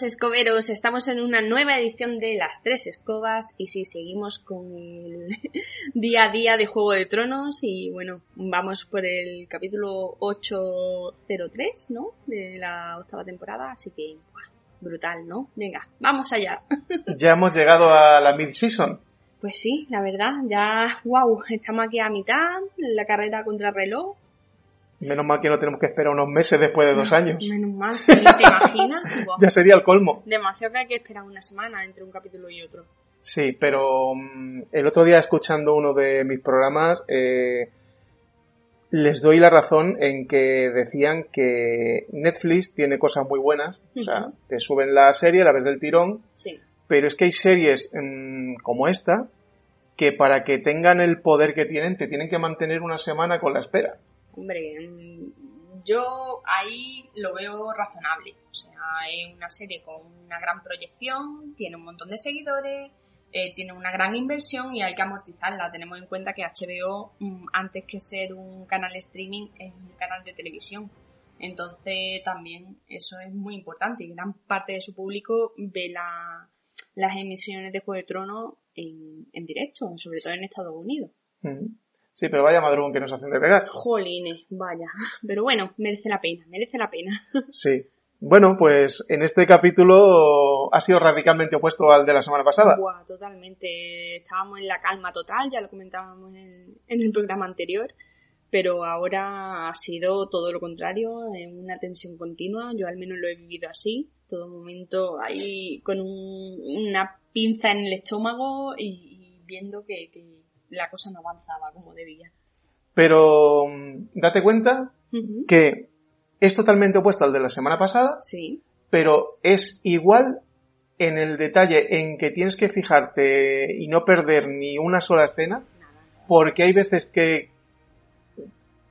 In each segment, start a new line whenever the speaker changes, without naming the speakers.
Todos escoberos, estamos en una nueva edición de Las Tres Escobas y sí, seguimos con el día a día de Juego de Tronos y bueno, vamos por el capítulo 803, ¿no? De la octava temporada, así que brutal, ¿no? Venga, vamos allá.
Ya hemos llegado a la mid-season.
Pues sí, la verdad, ya, wow, estamos aquí a mitad, la carrera contra reloj.
Menos mal que no tenemos que esperar unos meses después de dos años.
Menos mal, ¿te imaginas?
Ya sería el colmo.
Demasiado que hay que esperar una semana entre un capítulo y otro.
Sí, pero mm, el otro día escuchando uno de mis programas, eh, les doy la razón en que decían que Netflix tiene cosas muy buenas. O sea, te suben la serie, la ves del tirón,
Sí.
pero es que hay series mm, como esta que para que tengan el poder que tienen, te tienen que mantener una semana con la espera.
Hombre, yo ahí lo veo razonable. O sea, es una serie con una gran proyección, tiene un montón de seguidores, eh, tiene una gran inversión y hay que amortizarla. Tenemos en cuenta que HBO, mm, antes que ser un canal streaming, es un canal de televisión. Entonces también eso es muy importante y gran parte de su público ve la- las emisiones de Juego de Tronos en, en directo, sobre todo en Estados Unidos.
Mm. Sí, pero vaya madrugón que nos hacen de pegar.
Jolines, vaya. Pero bueno, merece la pena, merece la pena.
Sí. Bueno, pues en este capítulo ha sido radicalmente opuesto al de la semana pasada.
Buah, totalmente. Estábamos en la calma total, ya lo comentábamos en, en el programa anterior, pero ahora ha sido todo lo contrario, en una tensión continua. Yo al menos lo he vivido así, todo momento ahí con un- una pinza en el estómago y, y viendo que, que la cosa no avanzaba como debía.
Pero mm, date cuenta que es totalmente opuesto al de la semana pasada,
Sí,
pero es igual en el detalle en que tienes que fijarte y no perder ni una sola escena, porque hay veces que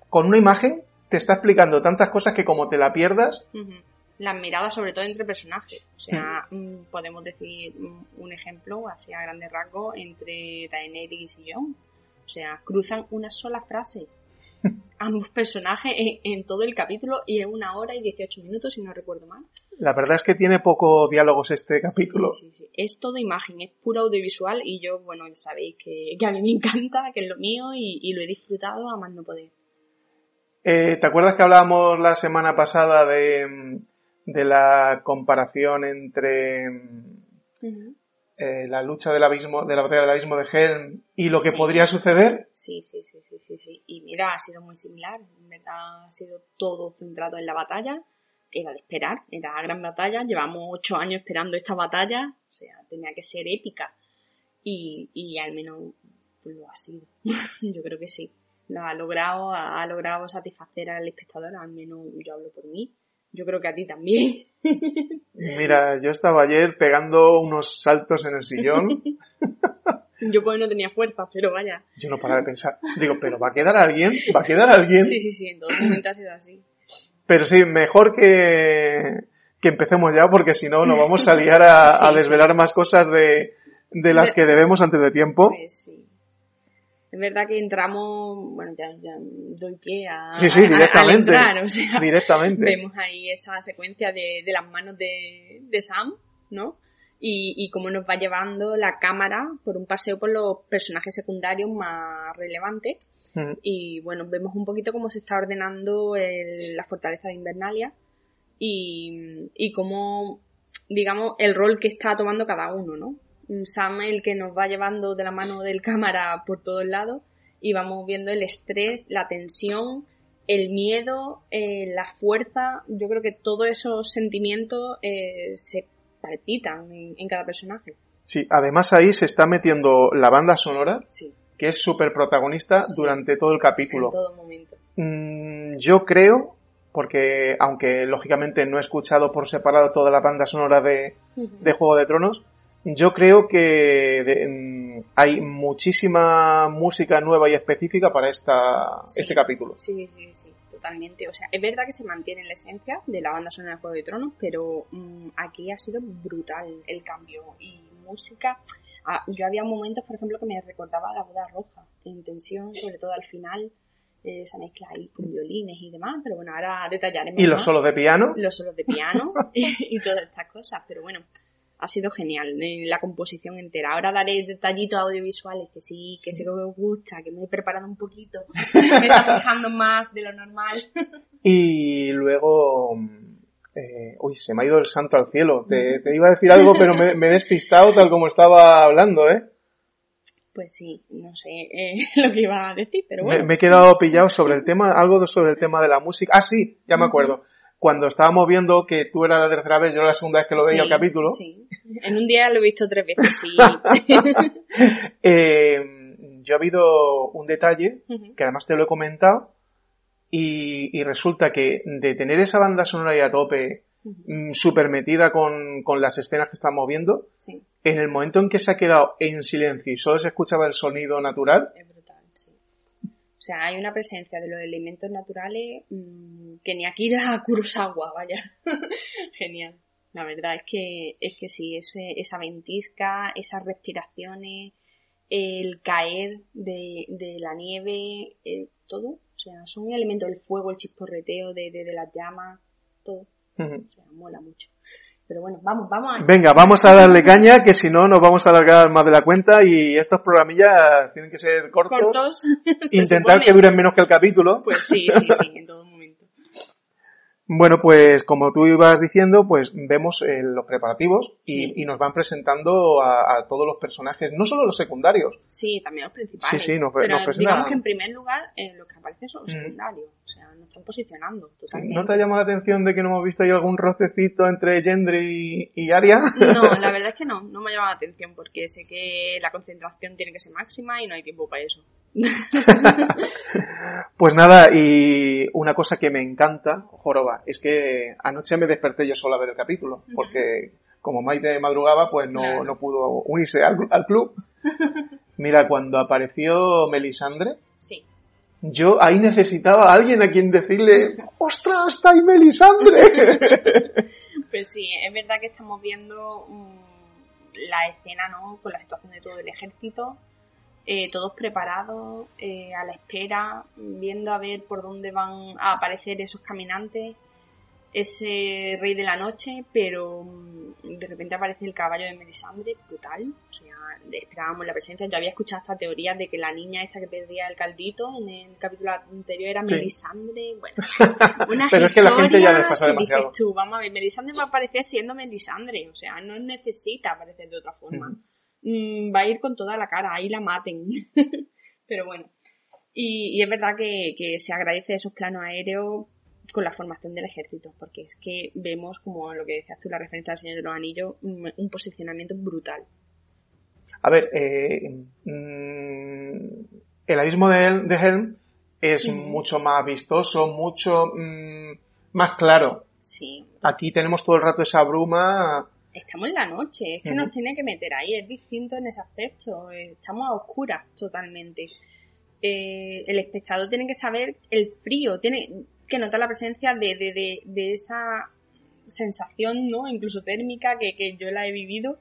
con una imagen te está explicando tantas cosas que como te la pierdas.
Las miradas, sobre todo entre personajes. O sea, mm, podemos decir mm, un ejemplo, así a grandes rasgos, entre Daenerys y Jon. O sea, cruzan una sola frase. Ambos personajes en, en todo el capítulo y en una hora y 18 minutos, si no recuerdo mal.
la verdad es que tiene poco diálogos este capítulo.
Sí, sí, sí. Es todo imagen, es puro audiovisual y yo, bueno, sabéis que, que a mí me encanta, que es lo mío y, y lo he disfrutado a más no poder.
Eh, ¿Te acuerdas que hablábamos la semana pasada de, mm, de la comparación entre eh, la lucha del abismo, de la batalla del abismo de Helm y lo que
Sí.
podría suceder?
Sí, sí, sí, sí, sí, sí. Y mira, ha sido muy similar. En verdad ha sido todo centrado en la batalla. Era de esperar, era la gran batalla. Llevamos ocho años esperando esta batalla. O sea, tenía que ser épica. Y, y al menos pues, lo ha sido. yo creo que sí. Lo ha logrado, ha, ha logrado satisfacer al espectador. Al menos yo hablo por mí. Yo creo que a ti también.
Mira, yo estaba ayer pegando unos saltos en el sillón.
yo pues no tenía fuerza, pero vaya.
Yo no paraba de pensar. Digo, pero ¿va a quedar alguien? ¿Va a quedar alguien?
Sí, sí, sí, en todo momento ha sido así.
Pero sí, mejor que, que empecemos ya porque si no nos vamos a liar a,
Sí,
a
sí.
desvelar más cosas de, de las que debemos antes de tiempo.
Pues sí. Es verdad que entramos, bueno, ya, ya doy pie a,
Sí, sí,
a- a-
directamente.
entrar, o sea,
Directamente.
vemos ahí esa secuencia de, de las manos de, de Sam, ¿no? Y, y cómo nos va llevando la cámara por un paseo por los personajes secundarios más relevantes.
Mm.
Y bueno, vemos un poquito cómo se está ordenando el- la fortaleza de Invernalia y, y cómo digamos, el rol que está tomando cada uno, ¿no? Sam el que nos va llevando de la mano del cámara por todos lados y vamos viendo el estrés, la tensión, el miedo, eh, la fuerza. Yo creo que todos esos sentimientos eh, se palpitan en, cada personaje.
Sí, además ahí se está metiendo la banda sonora, que es súper protagonista durante todo el capítulo.
En todo momento.
Mm, yo creo, porque aunque lógicamente no he escuchado por separado toda la banda sonora de, de Juego de Tronos, yo creo que mm, hay muchísima música nueva y específica para esta, este capítulo.
Sí, sí, sí, totalmente. O sea, es verdad que se mantiene la esencia de la banda sonora de Juego de Tronos, pero mm, aquí ha sido brutal el cambio. Y música, ah, yo había momentos, por ejemplo, que me recordaba la boda roja, en tensión, sobre todo al final. Eh, esa mezcla ahí con violines y demás, pero bueno, ahora detallaremos.
¿Y los solos de piano?
Los solos de piano y todas estas cosas, pero bueno, ha sido genial la composición entera. Ahora daré detallitos audiovisuales que sí, que sé que os gusta, que me he preparado un poquito, me está fijando más de lo normal.
y luego, eh, uy, se me ha ido el santo al cielo. Te, iba a decir algo, pero me, he despistado tal como estaba hablando, ¿eh?
Pues sí, no sé eh, lo que iba a decir, pero bueno.
Me, he quedado pillado sobre el tema, algo sobre el tema de la música. Ah, sí, ya me acuerdo cuando estábamos viendo que tú eras la tercera vez, yo la segunda vez que lo veía el capítulo.
Sí, en un día lo he visto tres veces, sí.
eh, yo ha habido un detalle, que además te lo he comentado, y, resulta que de tener esa banda sonora ahí a tope, mm, súper metida con, con, las escenas que estamos viendo, en el momento en que se ha quedado en silencio y solo se escuchaba el sonido natural,
sea, hay una presencia de los elementos naturales mmm, que ni aquí a Kurosawa, vaya. Genial. La verdad es que, es que sí, ese, esa ventisca, esas respiraciones, el caer de, de la nieve, eh, todo. O sea, son elementos del fuego, el chisporreteo de, de, las llamas, todo. O sea, mola mucho. Pero bueno, vamos, vamos a...
Venga, vamos a darle caña, que si no nos vamos a alargar más de la cuenta y estos programillas tienen que ser cortos.
Cortos.
Intentar que duren menos que el capítulo.
Pues sí, sí, sí, en todo momento.
Bueno, pues como tú ibas diciendo, pues vemos eh, los preparativos y, nos van presentando a, todos los personajes, no solo los secundarios.
Sí, también los principales.
Sí, sí, nos,
Pero
nos
digamos que en primer lugar eh, los que aparecen son los mm. secundarios, o sea, nos están posicionando totalmente.
¿No te ha llamado la atención de que no hemos visto ahí algún rocecito entre Gendry y, y Arya?
No, la verdad es que no, no me ha llamado la atención porque sé que la concentración tiene que ser máxima y no hay tiempo para eso.
pues nada, y una cosa que me encanta, Joroba, es que anoche me desperté yo solo a ver el capítulo, porque como Maite madrugaba, pues no, no pudo unirse al, club. Mira, cuando apareció Melisandre,
sí.
yo ahí necesitaba a alguien a quien decirle, ¡ostras, está ahí Melisandre!
pues sí, es verdad que estamos viendo mm, la escena, ¿no? Con la situación de todo el ejército, eh, todos preparados, eh, a la espera, viendo a ver por dónde van a aparecer esos caminantes, ese rey de la noche, pero mm, de repente aparece el caballo de Melisandre, brutal, o sea, esperábamos la presencia, yo había escuchado esta teoría de que la niña esta que perdía el caldito en el capítulo anterior era Melisandre, bueno,
una pero es que la gente ya les pasa demasiado.
tú, vamos a ver, Melisandre va a aparecer siendo Melisandre, o sea, no necesita aparecer de otra forma. Mm, va a ir con toda la cara, ahí la maten. Pero bueno. Y, es verdad que, se agradece esos planos aéreos con la formación del ejército, porque es que vemos, como lo que decías tú, la referencia al Señor de los Anillos, un, posicionamiento brutal.
A ver, eh, mm, el abismo de, de Helm es mucho más vistoso, mucho mm, más claro.
Sí.
Aquí tenemos todo el rato esa bruma
estamos en la noche, es que nos tiene que meter ahí, es distinto en ese aspecto, estamos a oscuras totalmente. Eh, el espectador tiene que saber el frío, tiene que notar la presencia de, de, de, esa sensación, ¿no? Incluso térmica que, que, yo la he vivido.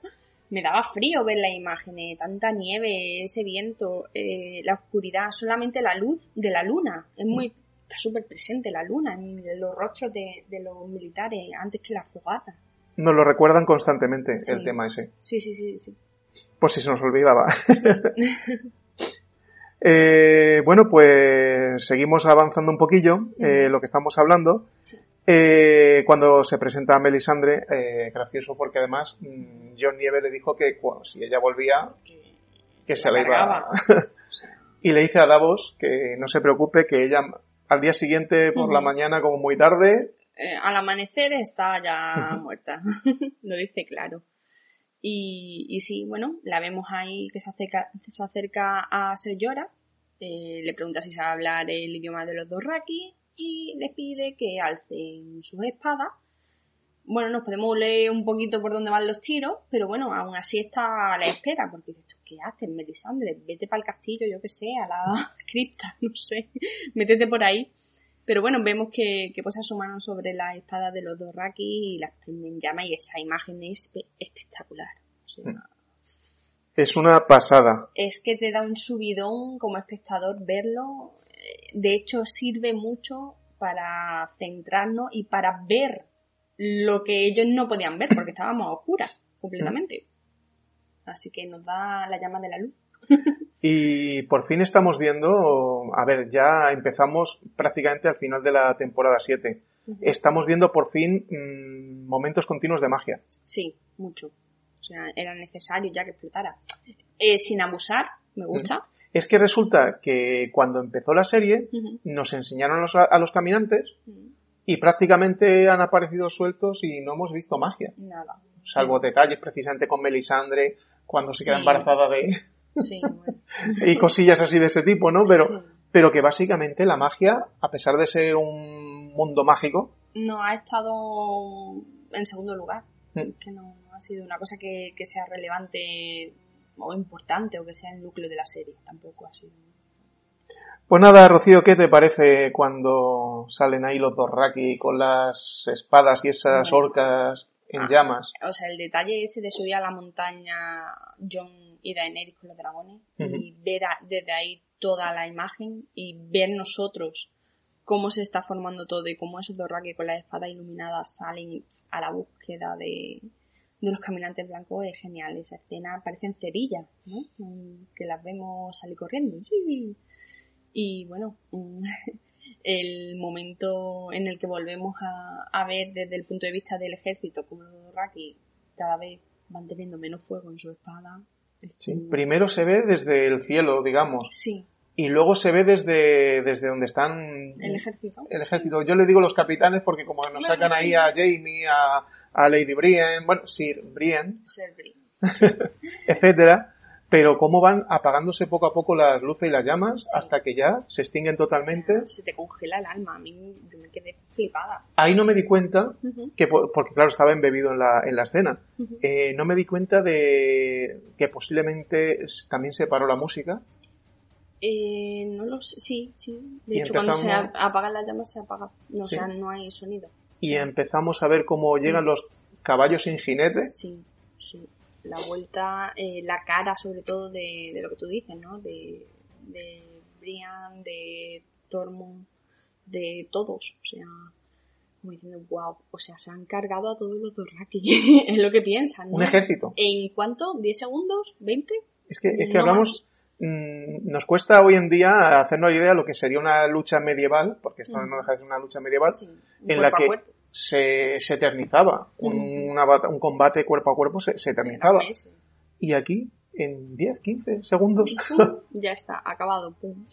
Me daba frío ver la imagen, tanta nieve, ese viento, eh, la oscuridad, solamente la luz de la luna. Es muy, está súper presente la luna en los rostros de, de los militares antes que la fogata
nos lo recuerdan constantemente el tema ese.
Sí, sí, sí, sí.
Por si se nos olvidaba. eh, bueno, pues seguimos avanzando un poquillo eh, lo que estamos hablando. Eh, cuando se presenta a Melisandre, eh, gracioso porque además mm, John Nieve le dijo que bueno, si ella volvía, que se la iba. y le dice a Davos que no se preocupe, que ella al día siguiente por la mañana, como muy tarde.
Eh, al amanecer está ya muerta. Lo dice claro. Y, sí, bueno, la vemos ahí que se acerca, se acerca a Ser Llora. Eh, le pregunta si sabe hablar el idioma de los Dorraki y le pide que alcen sus espadas. Bueno, nos podemos leer un poquito por dónde van los tiros, pero bueno, aún así está a la espera, porque ¿qué haces, Melisandre? Vete para el castillo, yo que sé, a la cripta, no sé, métete por ahí. Pero bueno, vemos que, que posa su mano sobre la espada de los Dorraki y las prenden llama y esa imagen es espectacular. Mm.
es una pasada.
Es que te da un subidón como espectador verlo. De hecho, sirve mucho para centrarnos y para ver lo que ellos no podían ver porque estábamos a oscuras completamente. Así que nos da la llama de la luz.
Y por fin estamos viendo, a ver, ya empezamos prácticamente al final de la temporada 7. Estamos viendo por fin mm, momentos continuos de magia.
Sí, mucho. O sea, era necesario ya que explotara. Eh, sin abusar, me gusta.
Es que resulta que cuando empezó la serie nos enseñaron a los, caminantes y prácticamente han aparecido sueltos y no hemos visto magia.
Nada.
Salvo detalles precisamente con Melisandre cuando se queda embarazada de...
Sí,
y cosillas así de ese tipo, ¿no? Pero, pero que básicamente la magia, a pesar de ser un mundo mágico...
No ha estado en segundo lugar. Mm. Que no ha sido una cosa que, que sea relevante o importante o que sea el núcleo de la serie. Tampoco ha sido...
Pues nada, Rocío, ¿qué te parece cuando salen ahí los dos Raki con las espadas y esas orcas en ah, llamas.
O sea, el detalle ese de subir a la montaña John y Daenerys con los dragones y ver desde ahí toda la imagen y ver nosotros cómo se está formando todo y cómo esos dos con la espada iluminada salen a la búsqueda de, de los caminantes blancos es genial. Esa escena parecen cerillas, ¿no? Que las vemos salir corriendo. Y bueno, el momento en el que volvemos a, ver desde el punto de vista del ejército como los Raki cada vez van teniendo menos fuego en su espada.
Primero se ve desde el cielo, digamos.
Sí.
Y luego se ve desde, desde donde están...
El ejército.
El ejército. Yo le digo los capitanes porque como nos sacan ahí a Jamie, a, a Lady Brienne, bueno, Sir Brienne,
Sir Brienne.
etcétera pero cómo van apagándose poco a poco las luces y las llamas hasta que ya se extinguen totalmente.
Se te congela el alma, a mí me quedé flipada.
Ahí no me di cuenta, que porque claro, estaba embebido en la, en la escena, eh, no me di cuenta de que posiblemente también se paró la música.
Eh, no lo sé, sí, sí. De hecho, cuando se apagan las llamas se apaga, no, o sea, no hay sonido.
Y empezamos a ver cómo llegan los caballos sin jinete.
Sí, sí la vuelta, eh, la cara sobre todo de, de, lo que tú dices, ¿no? De, de Brian, de Tormund, de todos, o sea, como diciendo, wow, o sea, se han cargado a todos los Dorraki, es lo que piensan, ¿no?
Un ejército.
¿En cuánto? ¿10 segundos? ¿20?
Es que, es que hablamos, mm, nos cuesta hoy en día hacernos la idea de lo que sería una lucha medieval, porque esto no deja de ser una lucha medieval, en la que se, se eternizaba. Un, un, combate cuerpo a cuerpo se, se eternizaba. Y aquí, en 10, 15 segundos.
ya está, acabado. Pum.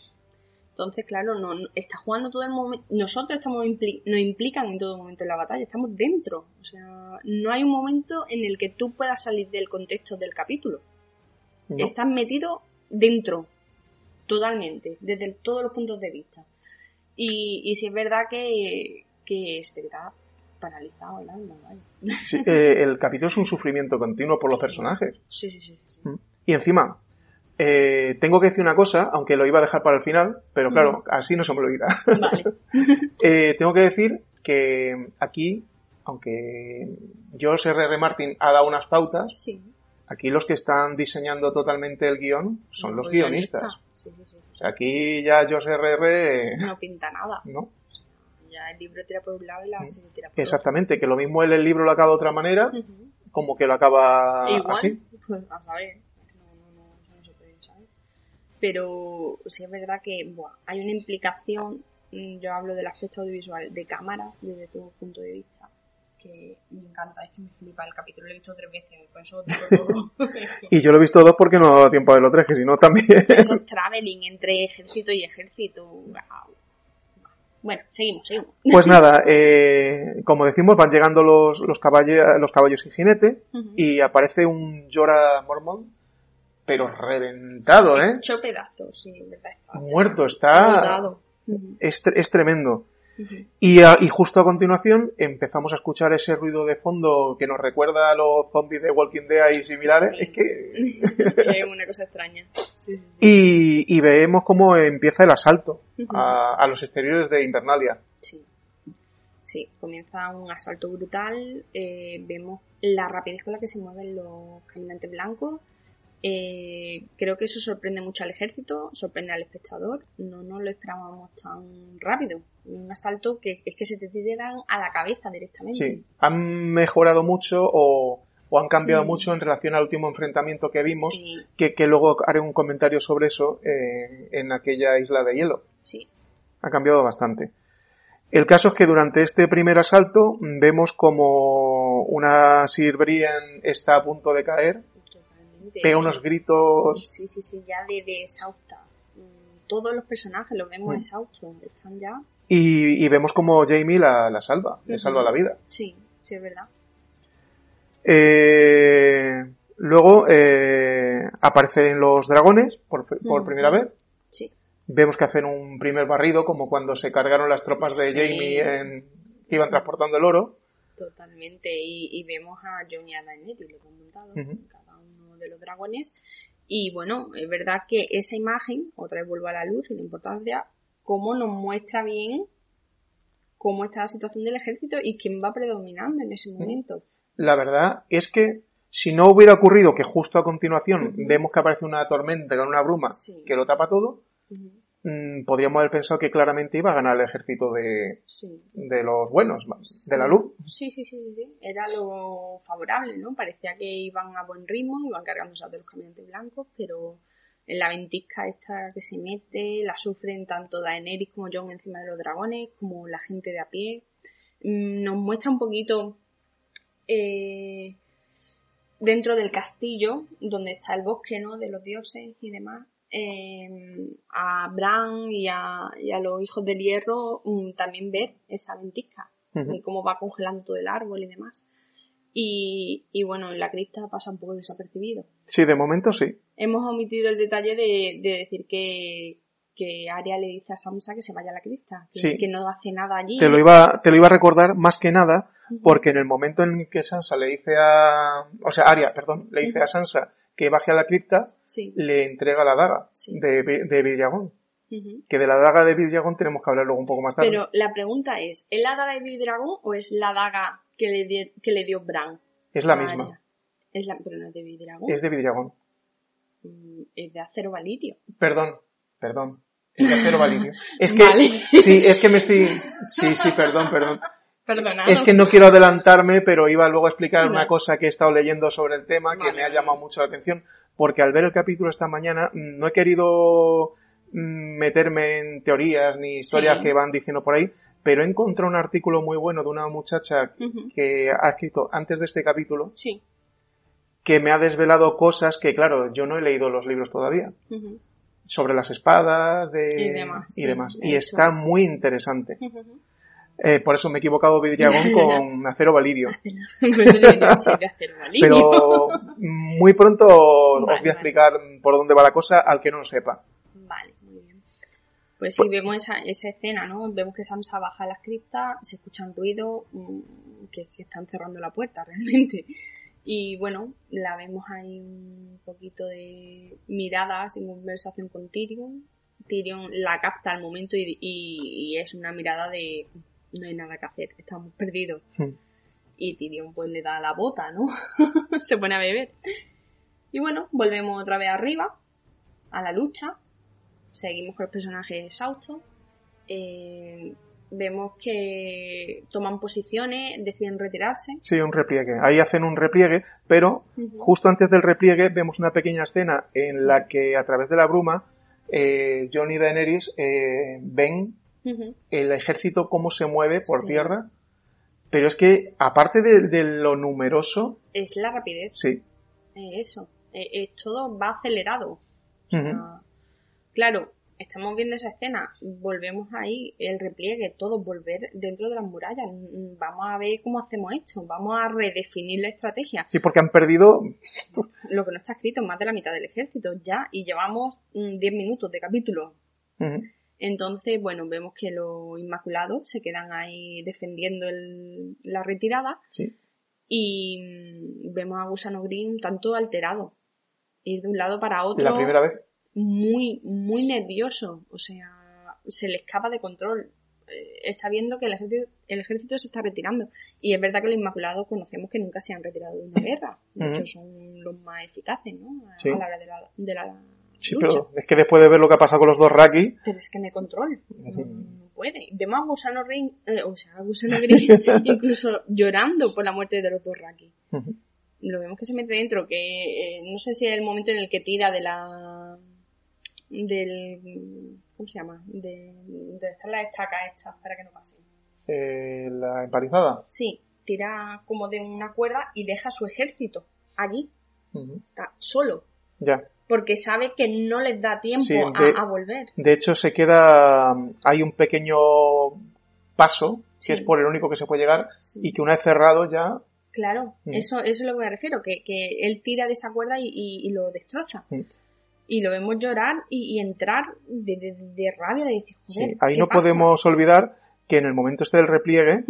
Entonces, claro, no, está jugando todo el momento. Nosotros estamos nos implican en todo momento en la batalla, estamos dentro. O sea, no hay un momento en el que tú puedas salir del contexto del capítulo. Estás metido dentro, totalmente, desde todos los puntos de vista. Y, y si es verdad que, que es verdad paralizado el alma,
eh, el capítulo es un sufrimiento continuo por los personajes.
Sí, sí, sí.
Mm. Y encima, eh, tengo que decir una cosa, aunque lo iba a dejar para el final, pero claro, así no se me olvida.
Vale.
Eh, tengo que decir que aquí, aunque George R. R. Martin ha dado unas pautas, aquí los que están diseñando totalmente el guion son los guionistas. aquí ya George R. R.
No pinta nada.
No
el libro tira por un lado y la serie tira por
Exactamente, que lo mismo él el libro lo acaba de otra manera, como que lo acaba
Igual,
así.
Pues a saber, no, no, no, no se puede saber. Pero sí es verdad que buah, hay una implicación mm, yo hablo del aspecto audiovisual de cámaras desde tu punto de vista, que me encanta, es que me flipa el capítulo, lo he visto tres veces, por eso todo.
Y yo lo he visto dos porque no ha dado tiempo a verlo tres, que si no también...
Eso es traveling entre ejército y ejército. Wow. Bueno, seguimos, seguimos.
Pues nada, eh, como decimos, van llegando los, los, caballe- los caballos y jinete y aparece un Jorah Mormont, pero reventado, ¿eh?
Hecho pedazos, sí, verdad.
Muerto, está... Es, es tremendo. Y, a- y justo a continuación empezamos a escuchar ese ruido de fondo que nos recuerda a los zombies de Walking Dead y similares.
Sí.
Es que...
es una cosa extraña. Sí, sí, sí.
Y, y vemos cómo empieza el asalto a, a los exteriores de Invernalia.
Sí. Sí, comienza un asalto brutal. eh, vemos la rapidez con la que se mueven los caminantes blancos. Eh, creo que eso sorprende mucho al ejército, sorprende al espectador. No nos lo esperábamos tan rápido. Un asalto que es que se te tiran a la cabeza directamente.
Sí, han mejorado mucho o, o han cambiado
Mm.
mucho en relación al último enfrentamiento que vimos,
Sí,
que, que luego haré un comentario sobre eso eh, en aquella isla de hielo.
sí.
Ha cambiado bastante. El caso es que durante este primer asalto mm, vemos como una Sir Brienne está a punto de caer. Pega unos gritos.
Sí, sí, sí, ya de, de exhausta. Mm, Todos los personajes los vemos
Mm.
exhaustos. Están ya.
Y, y vemos como Jamie la, la salva, le salva la vida.
Sí, sí, es verdad.
Eh, luego eh, aparecen los dragones por, primera vez.
Sí.
Vemos que hacen un primer barrido, como cuando se cargaron las tropas de
Sí.
Jamie en, que iban
Sí.
transportando el oro.
Totalmente, y, y vemos a Jon y a Daenerys, lo que han montado,
Ujú.
De los dragones. Y bueno, es verdad que esa imagen, otra vez vuelvo a la luz y la importancia, cómo nos muestra bien cómo está la situación del ejército y quién va predominando en ese momento.
La verdad es que si no hubiera ocurrido que justo a continuación vemos que aparece una tormenta con una bruma
Sí.
que lo tapa todo, mm, podríamos haber pensado que claramente iba a ganar el ejército de,
Sí.
de los buenos, de la luz.
Sí, sí, sí, sí, sí. Era lo favorable, ¿no? Parecía que iban a buen ritmo, iban cargándose a todos los caminantes blancos, pero en la ventisca esta que se mete, la sufren tanto Daenerys como Jon encima de los dragones, como la gente de a pie. Mm, Nos muestra un poquito eh, dentro del castillo, donde está el bosque, ¿no? De los dioses y demás. Eh, a Bran y a, y a los hijos del hierro mm, también ver esa ventisca y cómo va congelando todo el árbol y demás. Y, y bueno, en la crista pasa un poco desapercibido.
Sí, de momento sí.
Hemos omitido el detalle de, de decir que, que Arya le dice a Sansa que se vaya a la crista, que,
Sí.
que no hace nada allí.
Te lo iba, te lo iba a recordar más que nada porque en el momento en que Sansa le dice a, o sea, Arya, perdón, le dice a Sansa que baje a la cripta,
Sí.
le entrega la daga
Sí.
de, de Vidragón. Que de la daga de Vidragón tenemos que hablar luego un poco más tarde.
Pero la pregunta es, ¿es la daga de Vidragón o es la daga que le, di- que le dio Bran?
es la misma.
Es la, pero no es de Vidragón,
Es de Vidragón.
Mm, es de acero valirio.
Perdón, perdón. Es de acero valirio. Es que,
Vale.
sí, es que me estoy, sí, sí, perdón, perdón. Es que no quiero adelantarme, pero iba luego a explicar una cosa que he estado leyendo sobre el tema que me ha llamado mucho la atención, porque al ver el capítulo esta mañana mm, no he querido mm, meterme en teorías ni historias
Sí.
que van diciendo por ahí, pero he encontrado un artículo muy bueno de una muchacha que ha escrito antes de este capítulo
Sí.
que me ha desvelado cosas que, claro, yo no he leído los libros todavía sobre las espadas de...
Y demás,
y demás. está muy interesante. Eh, por eso me he equivocado Vidriagón con acero valirio.
Pues.
Pero muy pronto os voy a
vale.
explicar por dónde va la cosa al que no lo sepa.
Vale, muy bien. Pues sí, vemos esa, esa escena, ¿no? Vemos que Sansa baja a las criptas, se escuchan ruidos, mm, que, que están cerrando la puerta realmente. Y bueno, la vemos ahí un poquito de miradas en conversación con Tyrion. Tyrion la capta al momento y, y- y es una mirada de no hay nada que hacer, estamos perdidos.
Hmm.
Y Tyrion pues le da la bota, ¿no? se pone a beber. Y bueno, volvemos otra vez arriba, a la lucha. Seguimos con los personajes exhaustos. Eh, vemos que toman posiciones, deciden retirarse.
Sí, un repliegue. Ahí hacen un repliegue, pero justo antes del repliegue vemos una pequeña escena en
Sí.
la que a través de la bruma eh, Jon y Daenerys eh, ven El ejército cómo se mueve por
Sí.
tierra, pero es que aparte de, de lo numeroso,
Es la rapidez,
sí.
eso. Eh, todo va acelerado. Claro, estamos viendo esa escena, volvemos ahí, el repliegue, todo, volver dentro de las murallas. Mm, Vamos a ver cómo hacemos esto, vamos a redefinir la estrategia.
Sí, porque han perdido,
Lo que no está escrito, más de la mitad del ejército ya, y llevamos mm, 10 minutos de capítulo. Entonces, bueno, vemos que los Inmaculados se quedan ahí defendiendo el- la retirada
sí,
y mm, vemos a Gusano Green un tanto alterado. Ir de un lado para otro.
la primera vez.
muy, muy nervioso. O sea, se le escapa de control. Eh, está viendo que el ejército, el ejército se está retirando. Y es verdad que los Inmaculados conocemos que nunca se han retirado de una guerra. De hecho, son los más eficaces, ¿no? A,
Sí.
a la hora de la, de la
Sí,
lucha.
pero es que después de ver lo que ha pasado con los dos Raki,
Pero es que no hay control. No, puede. Vemos a Gusano Ring, eh, o sea, a Gusano Green incluso llorando por la muerte de los dos Raki. Lo vemos que se mete dentro, que eh, no sé si es el momento en el que tira de la. del. ¿Cómo se llama? De, de están las estacas hechas para que no pasen.
eh, la empalizada.
Sí, tira como de una cuerda y deja su ejército allí, está solo.
Ya.
Porque sabe que no les da tiempo
Sí,
a-
de-
a, volver.
De hecho, se queda, hay un pequeño paso,
Sí.
que es por el único que se puede llegar,
Sí.
y que una vez cerrado ya,
Claro,
Mm.
eso, eso es lo que me refiero, que, que él tira de esa cuerda y, y- y lo destroza.
Mm.
Y lo vemos llorar y, y entrar de, de- de rabia, de decir,
sí,
joder,
ahí
¿qué
no
pasa?
podemos olvidar que en el momento este del repliegue.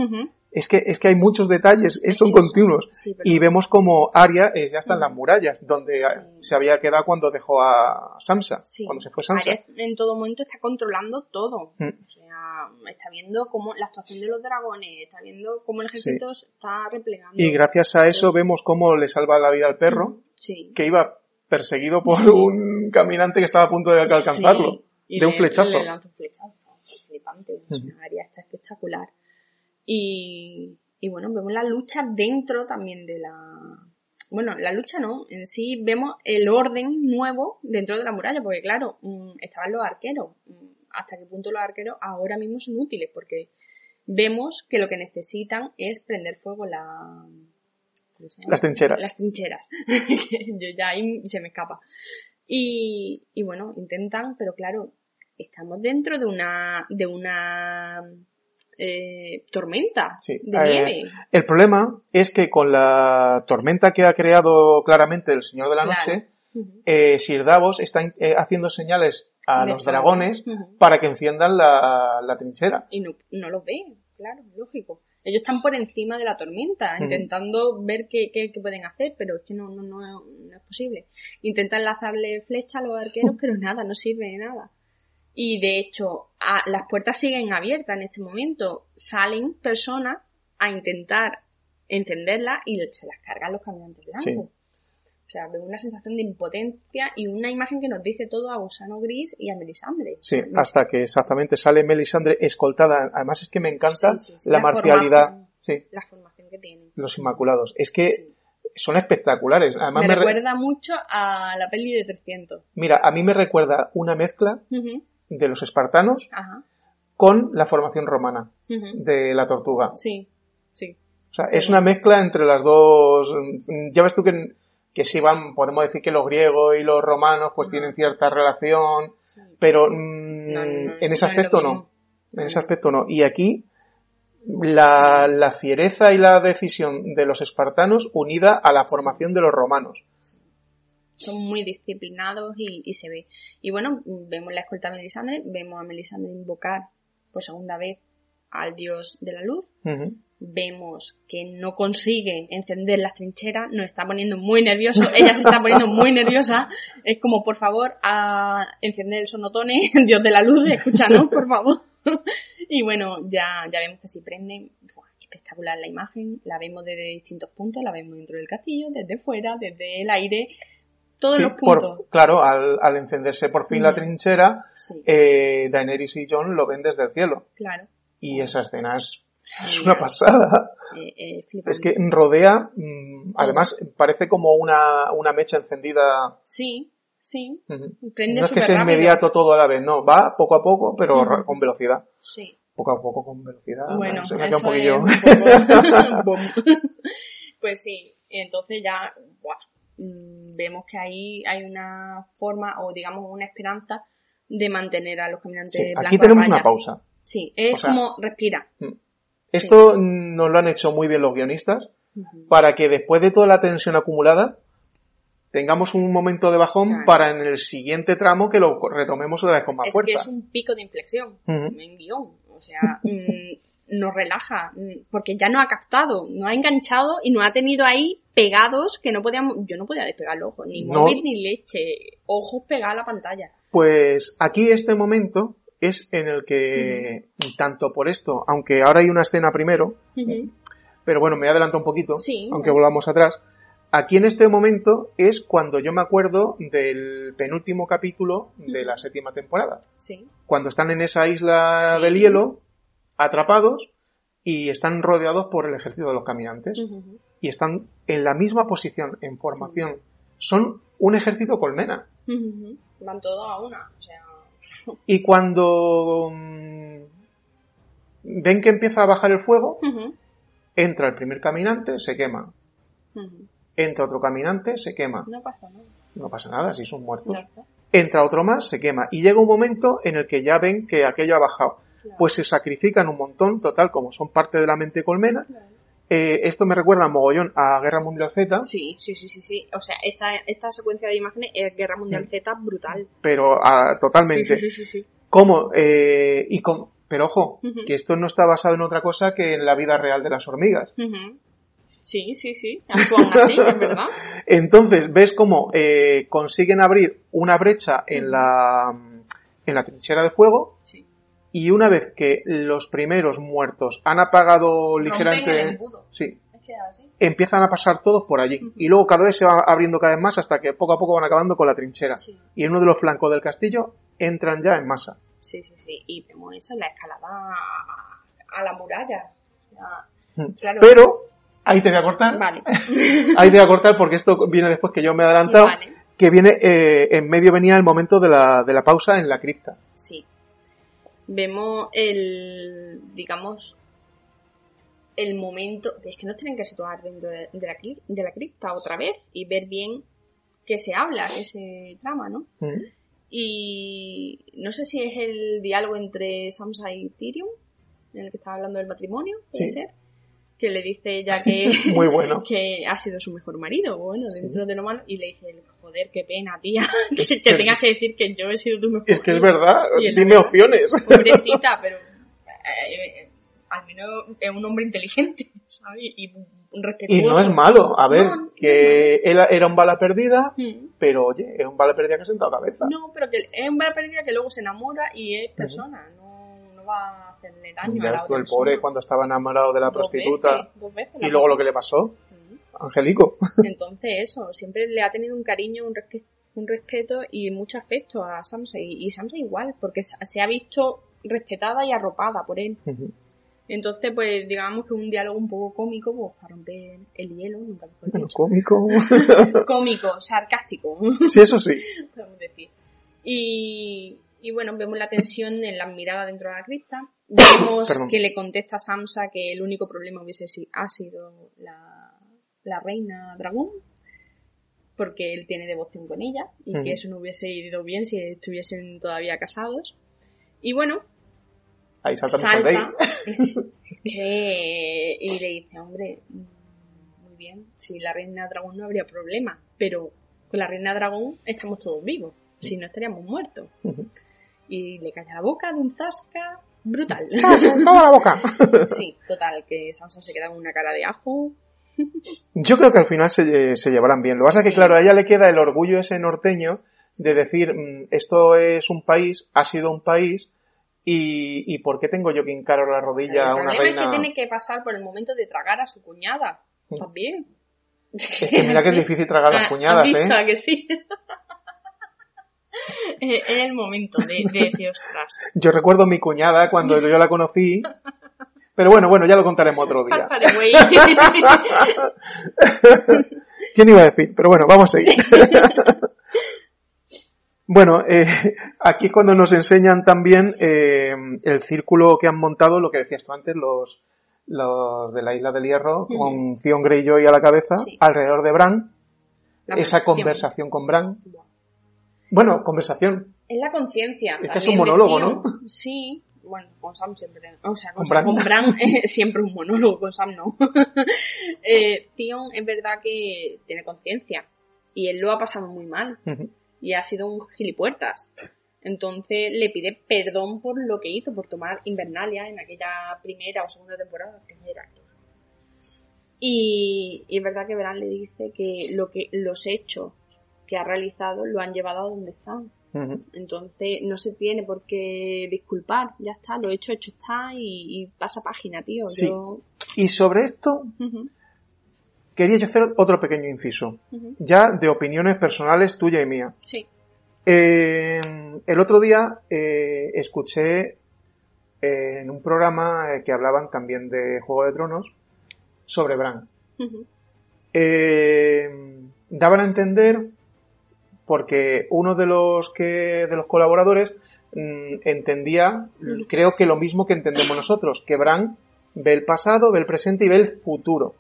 Es que, es que hay muchos detalles,
Es
son continuos.
sí, pero-
Y vemos como Arya eh, ya está en las murallas, donde
Sí.
se había quedado cuando dejó a Sansa,
Sí.
cuando se fue Sansa.
Arya en todo momento está controlando todo.
Mm.
O sea, está viendo cómo la actuación de los dragones, está viendo cómo el ejército está replegando.
Y gracias a eso vemos cómo le salva la vida al perro,
Sí.
que iba perseguido por un caminante que estaba a punto de alcanzarlo, de un
le-
flechazo.
Le lanza un flechazo. Flipante.
Ujú.
Arya está espectacular. Y, y bueno, vemos la lucha dentro también de la... Bueno, la lucha no, en sí vemos el orden nuevo dentro de la muralla, porque claro, mm, estaban los arqueros. Mm, Hasta qué punto los arqueros ahora mismo son útiles, porque vemos que lo que necesitan es prender fuego la...
Las trincheras.
Las trincheras. Yo ya ahí se me escapa. Y, y bueno, intentan, pero claro, estamos dentro de una, de una eh, tormenta
Sí,
de
eh,
nieve.
El problema es que con la tormenta que ha creado claramente el Señor de la
Claro.
Noche, eh, Sir Davos está eh, haciendo señales a
De
los dragones para que enciendan la, la trinchera.
Y no, no los ven, claro, lógico. Ellos están por encima de la tormenta, intentando ver qué, qué- qué pueden hacer, pero es que no, no, no, no es posible. Intentan lanzarle flecha a los arqueros, pero nada, no sirve de nada. Y de hecho, a- las puertas siguen abiertas en este momento. Salen personas a intentar encenderlas y se las cargan los caminantes blancos.
Sí.
O sea, veo una sensación de impotencia y una imagen que nos dice todo a Gusano Gris y a Melisandre.
Sí, hasta que exactamente sale Melisandre escoltada. Además es que me encanta
Sí, sí, sí.
la,
La
marcialidad.
formación.
Sí,
la formación que tienen.
los Inmaculados. Es que son espectaculares. Además
me
me re-
recuerda mucho a la peli de 300.
Mira, a mí me recuerda una mezcla de los espartanos
Ajá.
con la formación romana de la tortuga.
Sí, sí.
O sea,
Sí.
es una mezcla entre las dos. Mm, Ya ves tú que, que sí van, podemos decir que los griegos y los romanos pues tienen cierta relación,
sí.
pero mm,
No, no, no,
en ese aspecto no. En ese aspecto no. Y aquí la, la fiereza y la decisión de los espartanos unida a la formación de los romanos.
Son muy disciplinados y, y se ve. Y bueno, vemos la escolta de Melisandre, vemos a Melisandre invocar por segunda vez al dios de la luz. Vemos que no consigue encender las trincheras, nos está poniendo muy nervioso, ella se está poniendo muy nerviosa. Es como, por favor, a encender el sonotone, dios de la luz, escúchanos, por favor. y bueno, ya, ya vemos que si prende, ¡buah! espectacular la imagen, la vemos desde distintos puntos, la vemos dentro del castillo, desde fuera, desde el aire, todos
Sí,
los puntos.
por- claro, al, al encenderse por fin la
Ujú.
trinchera,
Sí,
eh, Daenerys y Jon lo ven desde el cielo.
claro.
Y esa escena es, una pasada.
Eh, eh.
Es que rodea, mm, además parece como una, una mecha encendida.
Sí, Sí, prende
No es que sea inmediato todo a la vez, no, va poco a poco, pero con velocidad.
Sí.
Poco a poco con velocidad.
Bueno,
se me queda un poquillo.
es un poco- Bom. pues sí, entonces ya buah, mm, vemos que ahí hay una forma o digamos una esperanza de mantener a los caminantes
Sí,
blancos
aquí tenemos una pausa.
Sí, es
O sea-
como respira.
Esto nos lo han hecho muy bien los guionistas para que después de toda la tensión acumulada tengamos un momento de bajón
Claro.
para en el siguiente tramo que lo retomemos otra vez con más
es
fuerza.
que es un pico de inflexión
Ujú.
en guion. O sea, mm, nos relaja, mm, porque ya nos ha captado, nos ha enganchado y nos ha tenido ahí pegados que no podíamos, yo no podía despegar los ojos, ni
No.
móvil ni leche, ojos pegados a la pantalla.
Pues aquí este momento es en el que, tanto por esto, aunque ahora hay una escena primero, pero bueno, me adelanto un poquito,
Sí.
aunque volvamos atrás. Aquí en este momento es cuando yo me acuerdo del penúltimo capítulo de la séptima temporada.
Sí.
Cuando están en esa isla
Sí.
del hielo, atrapados, y están rodeados por el ejército de los caminantes. Y están en la misma posición, en formación. Son un ejército colmena.
Van todos a una. O sea,
Y cuando mm, ven que empieza a bajar el fuego, entra el primer caminante, se quema. Entra otro caminante, se quema.
no pasa nada.
No pasa nada, si son muertos.
Está.
Entra otro más, se quema. Y llega un momento en el que ya ven que aquello ha bajado.
Claro.
Pues se sacrifican un montón, total, como son parte de la mente colmena.
Claro.
Eh, esto me recuerda mogollón a Guerra Mundial Z,
Sí, sí, sí, sí, sí. O sea, esta, esta secuencia de imágenes es Guerra Mundial
Mm.
Z brutal.
pero ah, totalmente.
Sí, sí, sí, sí, sí.
¿Cómo? Eh, y con... Pero ojo, que esto no está basado en otra cosa que en la vida real de las hormigas.
Sí, sí, sí. Actúan así, es verdad.
Entonces, ves cómo eh, consiguen abrir una brecha en la, en la trinchera de fuego
Sí.
Y una vez que los primeros muertos han apagado
el
ligeramente...
embudo.
Sí, empiezan a pasar todos por allí. Y luego cada vez se va abriendo cada vez más hasta que poco a poco van acabando con la trinchera.
Sí.
Y en uno de los flancos del castillo entran ya en masa.
Sí, sí, sí. Y vemos eso, la escalada a, la muralla. Sea, Claro.
Pero, ahí te voy a cortar.
Vale.
Ahí te voy a cortar porque esto viene después que yo me he adelantado.
Vale.
Que viene, eh, en medio venía el momento de la, de la pausa en la cripta.
Vemos el, digamos, el momento, es que nos tienen que situar dentro de, de la, de la cripta otra vez y ver bien qué se habla, qué se trama, ¿no?
Mm.
Y no sé si es el diálogo entre Samsa y Tyrion, en el que estaba hablando del matrimonio, puede
Sí.
ser, que le dice ella que,
Muy bueno.
que ha sido su mejor marido, bueno,
Sí.
dentro de lo malo, y le dice, joder, qué pena, tía, que, tengas que decir que yo he sido tu mejor
Es que es
marido".
verdad. Dime
verdad.
opciones.
Pobrecita, pero eh, eh, al menos es un hombre inteligente, ¿sabes? Y un respetuoso.
Y no es malo. A ver,
No, no es
que él era un bala perdida,
Mm.
pero oye, es un bala perdida que ha sentado cabeza.
No, pero que es un perdida que luego se enamora y es persona, no a hacerle daño a la
tú, el pobre cuando estaba enamorado de la
Dos
prostituta
veces, dos veces
y
la
luego lo que le pasó,
Mm.
Angelico.
Entonces eso, siempre le ha tenido un cariño, un, respe- un respeto y mucho afecto a Samsa y, y Samsa igual, porque se ha visto respetada y arropada por él. Entonces, pues digamos que un diálogo un poco cómico, pues para romper el hielo, nunca mejor
Bueno, cómico.
Cómico, sarcástico,
sí, eso sí.
podemos decir. Y, y bueno, vemos la tensión en las miradas dentro de la cripta. Vemos que le contesta a Samsa que el único problema hubiese si- ha sido la, la reina dragón, porque él tiene devoción con ella, y que eso no hubiese ido bien si estuviesen todavía casados. Y bueno,
Ahí salta
salta. Que, y le dice, hombre, mm, muy bien, si la reina dragón no habría problema, pero con la reina dragón estamos todos vivos, si no estaríamos muertos. Y le calla la boca de un zasca brutal.
¡Toma la boca!
sí, total, que Sansa se queda con una cara de ajo.
Yo creo que al final se, se llevarán bien. Lo que pasa es que, claro, a ella le queda el orgullo ese norteño de decir, mm, esto es un país, ha sido un país, y, y ¿por qué tengo yo que hincar la rodilla a
el
una
problema
reina?
es que tiene que pasar por el momento de tragar a su cuñada.
Mm.
También.
Es que mira que es difícil tragar las
Ah,
cuñadas,
¿has visto
¿eh?
que sí? Es es el momento de, de decir, ostras,
Yo recuerdo mi cuñada cuando yo la conocí, pero bueno, bueno, ya lo contaremos otro día. ¿Quién iba a decir? Pero bueno, vamos a seguir. Bueno, eh, aquí cuando nos enseñan también eh, el círculo que han montado, lo que decías tú antes, los, los de la Isla del Hierro, con Theon Greyjoy a la cabeza,
Sí.
alrededor de Bran,
La
esa
conversación.
conversación con Bran. Bueno, conversación.
Es la conciencia.
Es que es un monólogo, ¿no?
Sí, bueno, con Sam siempre. O sea, con,
Con
Sam-
Bran.
con Bran es siempre un monólogo, con Sam no. eh, Theon es verdad que tiene conciencia. Y él lo ha pasado muy mal. Y ha sido un gilipuertas. Entonces le pide perdón por lo que hizo, por tomar Invernalia en aquella primera o segunda temporada. Primera. Y, y es verdad que Bran le dice que, lo que los hechos que ha realizado lo han llevado a donde están. Entonces no se tiene por qué disculpar, ya está, lo hecho, hecho está y, y pasa página, tío.
Sí.
Yo...
Y sobre esto quería yo hacer otro pequeño inciso, ya de opiniones personales tuya y mía.
Sí.
Eh, el otro día eh, escuché eh, en un programa que hablaban también de Juego de Tronos sobre Bran. Eh, daban a entender porque uno de los que de los colaboradores mm, entendía, creo que lo mismo que entendemos nosotros, que Bran ve el pasado, ve el presente y ve el futuro.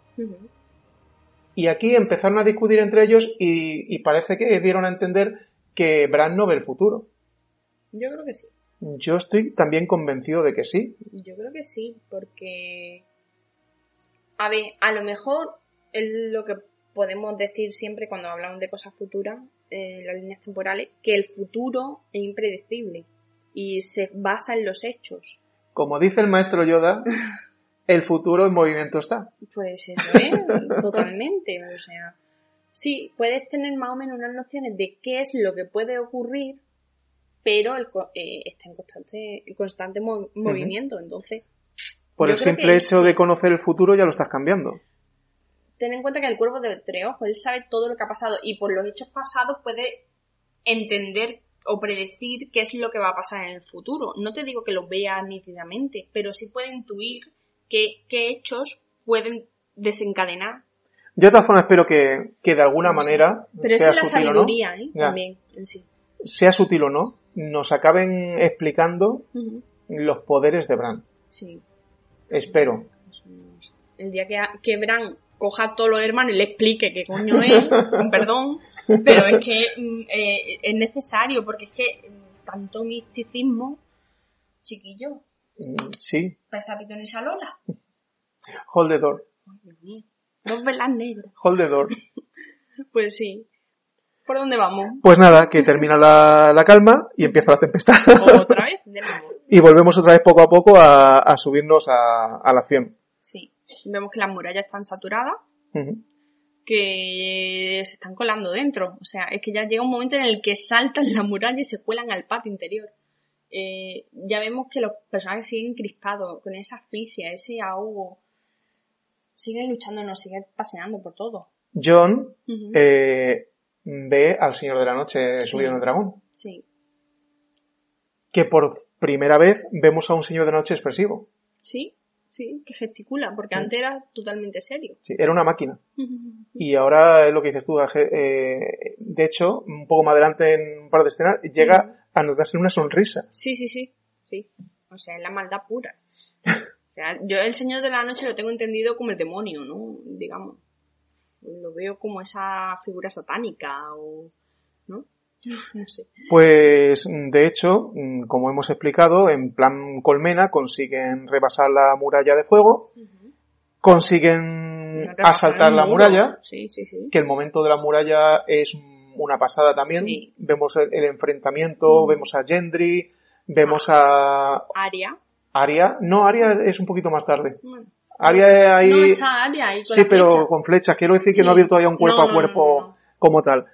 Y aquí empezaron a discutir entre ellos y, y parece que dieron a entender que Bran no ve el futuro.
Yo creo que sí.
Yo estoy también convencido de que sí.
Yo creo que sí, porque. A ver, a lo mejor lo que podemos decir siempre cuando hablamos de cosas futuras, eh, las líneas temporales, que el futuro es impredecible y se basa en los hechos.
Como dice el maestro Yoda, el futuro en movimiento está.
Pues eso es, totalmente. O sea, sí, puedes tener más o menos unas nociones de qué es lo que puede ocurrir, pero el eh, está en constante, en constante mo- movimiento. Entonces,
Por el simple hecho
sí.
de conocer el futuro ya lo estás cambiando.
Ten en cuenta que el cuerpo de tres ojos, él sabe todo lo que ha pasado y por los hechos pasados puede entender o predecir qué es lo que va a pasar en el futuro. No te digo que lo vea nítidamente, pero sí puede intuir qué, qué hechos pueden desencadenar.
Yo de todas formas espero que, que de alguna manera,
Pero
sea
esa es la
sutil o no,
sabiduría, ¿eh?
Ya.
También, en sí.
sea sutil o no, nos acaben explicando los poderes de Bran.
Sí.
Espero.
El día que, que Bran coja a todos los hermanos y le explique qué coño es, con perdón, pero es que mm, eh, es necesario, porque es que mm, tanto misticismo, chiquillo,
Mm, Sí,
parece Pitón y Salola.
hold the door.
Dos velas negras.
Hold the door.
Pues sí. ¿Por dónde vamos?
Pues nada, que termina la, la calma y empieza la tempestad.
Otra vez, de nuevo.
y volvemos otra vez poco a poco a, a subirnos a, a la 100.
Vemos que las murallas están saturadas, que se están colando dentro. O sea, es que ya llega un momento en el que saltan la muralla y se cuelan al patio interior. Eh, ya vemos que los personajes siguen crispados, con esa asfixia, ese ahogo. Siguen luchando, nos siguen paseando por todo.
John eh, ve al Señor de la Noche
Sí.
subido en el dragón.
Sí,
Que por primera vez vemos a un Señor de la Noche expresivo.
sí, sí, que gesticula, porque
Sí.
antes era totalmente serio.
Sí, era una máquina. Y ahora es lo que dices tú. Eh, de hecho, un poco más adelante en un par de escenas, llega a notarse una sonrisa.
Sí, sí, sí, sí. O sea, es la maldad pura. O sea, yo el Señor de la Noche lo tengo entendido como el demonio, ¿no? Digamos. Lo veo como esa figura satánica o... ¿no? No sé.
Pues, de hecho, mm, como hemos explicado, en plan colmena consiguen rebasar la muralla de fuego, consiguen asaltar la muralla,
Sí, sí, sí.
que el momento de la muralla es una pasada también. Vemos el, el enfrentamiento, vemos a Gendry, vemos a
Aria.
Arya. No, Arya es un poquito más tarde.
Bueno,
Arya ahí...
No está Aria ahí con
sí, pero
flecha.
con flechas. Quiero decir que no ha habido todavía un cuerpo
No,
a cuerpo como tal.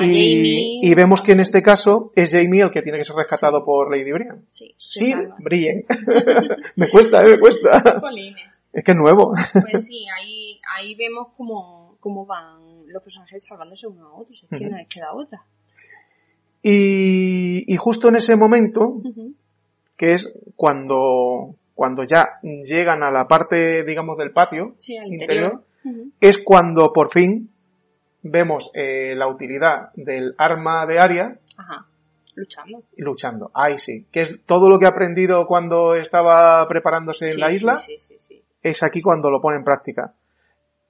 Y, vemos que en este caso es Jamie el que tiene que ser rescatado por Lady Brienne.
Sí,
Sí, me cuesta, eh, me cuesta. Es que es nuevo.
Pues sí, ahí, ahí vemos cómo, cómo van los personajes salvándose unos a otros. Es que
Ujú.
no les queda otra.
Y, y justo en ese momento, que es cuando, cuando ya llegan a la parte, digamos, del patio
Sí,
interior, es cuando por fin vemos eh, la utilidad del arma de Arya
Ajá. luchando.
luchando. Ahí sí. Que es todo lo que ha aprendido cuando estaba preparándose en la
sí,
isla,
Sí, sí, sí.
es aquí cuando lo pone en práctica.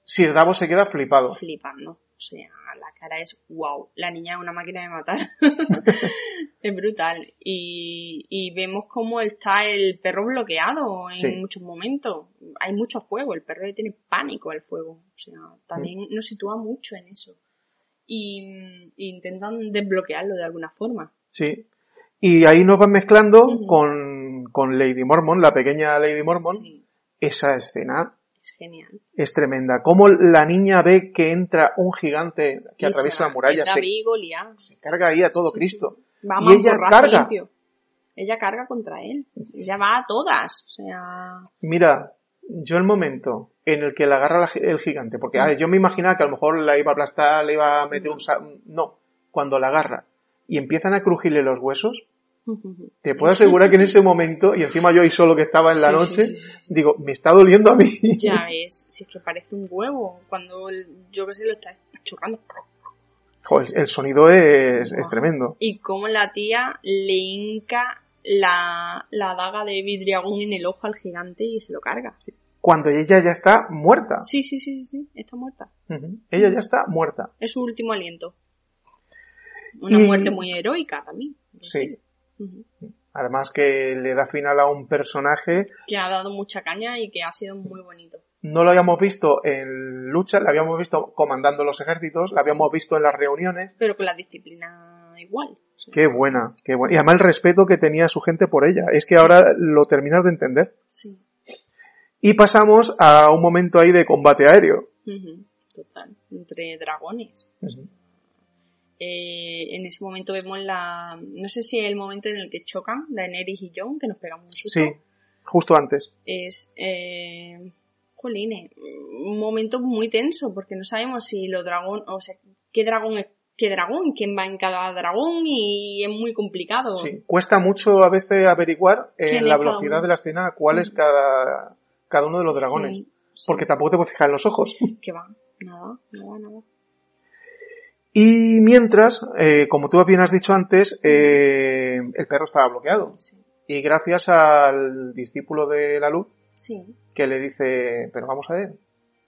Sir Davos se queda flipado.
Flipando. O sea, la cara es wow. La niña es una máquina de matar. es brutal. Y, y vemos cómo está el perro bloqueado en
Sí.
muchos momentos. Hay mucho fuego. El perro le tiene pánico al fuego. O sea, también nos sitúa mucho en eso. Y, y intentan desbloquearlo de alguna forma.
Sí. Y ahí nos van mezclando con, con Lady Mormon, la pequeña Lady Mormon.
Sí,
Esa escena
es genial.
es tremenda. Cómo la niña ve que entra un gigante que atraviesa la muralla, se, carga ahí a todo
Sí,
Cristo.
sí. Vamos
Y ella carga.
limpio. Ella carga contra él. Ella va a todas. O sea,
Mira, yo el momento en el que la agarra el gigante, porque yo me imaginaba que a lo mejor la iba a aplastar, le iba a meter un... No, cuando la agarra y empiezan a crujirle los huesos, te puedo asegurar que en ese momento, y encima yo ahí solo que estaba en la
Sí,
noche,
sí, sí,
digo, me está doliendo a mí.
ya ves, si es que parece un huevo. Cuando el- yo que sé lo está chocando.
Joder, el sonido es, es tremendo.
Y como la tía le hinca la, la daga de vidriagón en el ojo al gigante y se lo carga.
Cuando ella ya está muerta.
Sí, sí, sí, sí, sí, está muerta.
Ella ya está muerta.
Es su último aliento. Una
Y-
muerte muy heroica también.
Sí. Además que le da final a un personaje
Que ha dado mucha caña y que ha sido muy bonito.
no lo habíamos visto en lucha, la habíamos visto comandando los ejércitos, la habíamos visto en las reuniones.
Pero con la disciplina igual.
Qué buena, qué buena. Y además el respeto que tenía su gente por ella. Es que ahora lo terminas de entender.
Sí.
Y pasamos a un momento ahí de combate aéreo.
Total. Entre dragones. Eh, en ese momento vemos la... No sé si es el momento en el que chocan Daenerys y Jon, que nos pegamos un susto.
Sí, justo antes.
Es... Eh, jolines, un momento muy tenso, porque no sabemos si los dragón... O sea, qué dragón es qué dragón, quién va en cada dragón y es muy complicado.
Sí. Cuesta mucho a veces averiguar
¿Quién
en la velocidad de la escena cuál es cada, cada uno de los dragones.
Sí, sí.
Porque tampoco te puedes fijar en los ojos.
Que va, nada, nada, nada.
Y mientras, eh, como tú bien has dicho antes, eh, el perro estaba bloqueado.
Sí.
Y gracias al discípulo de la luz que le dice, pero vamos a ver.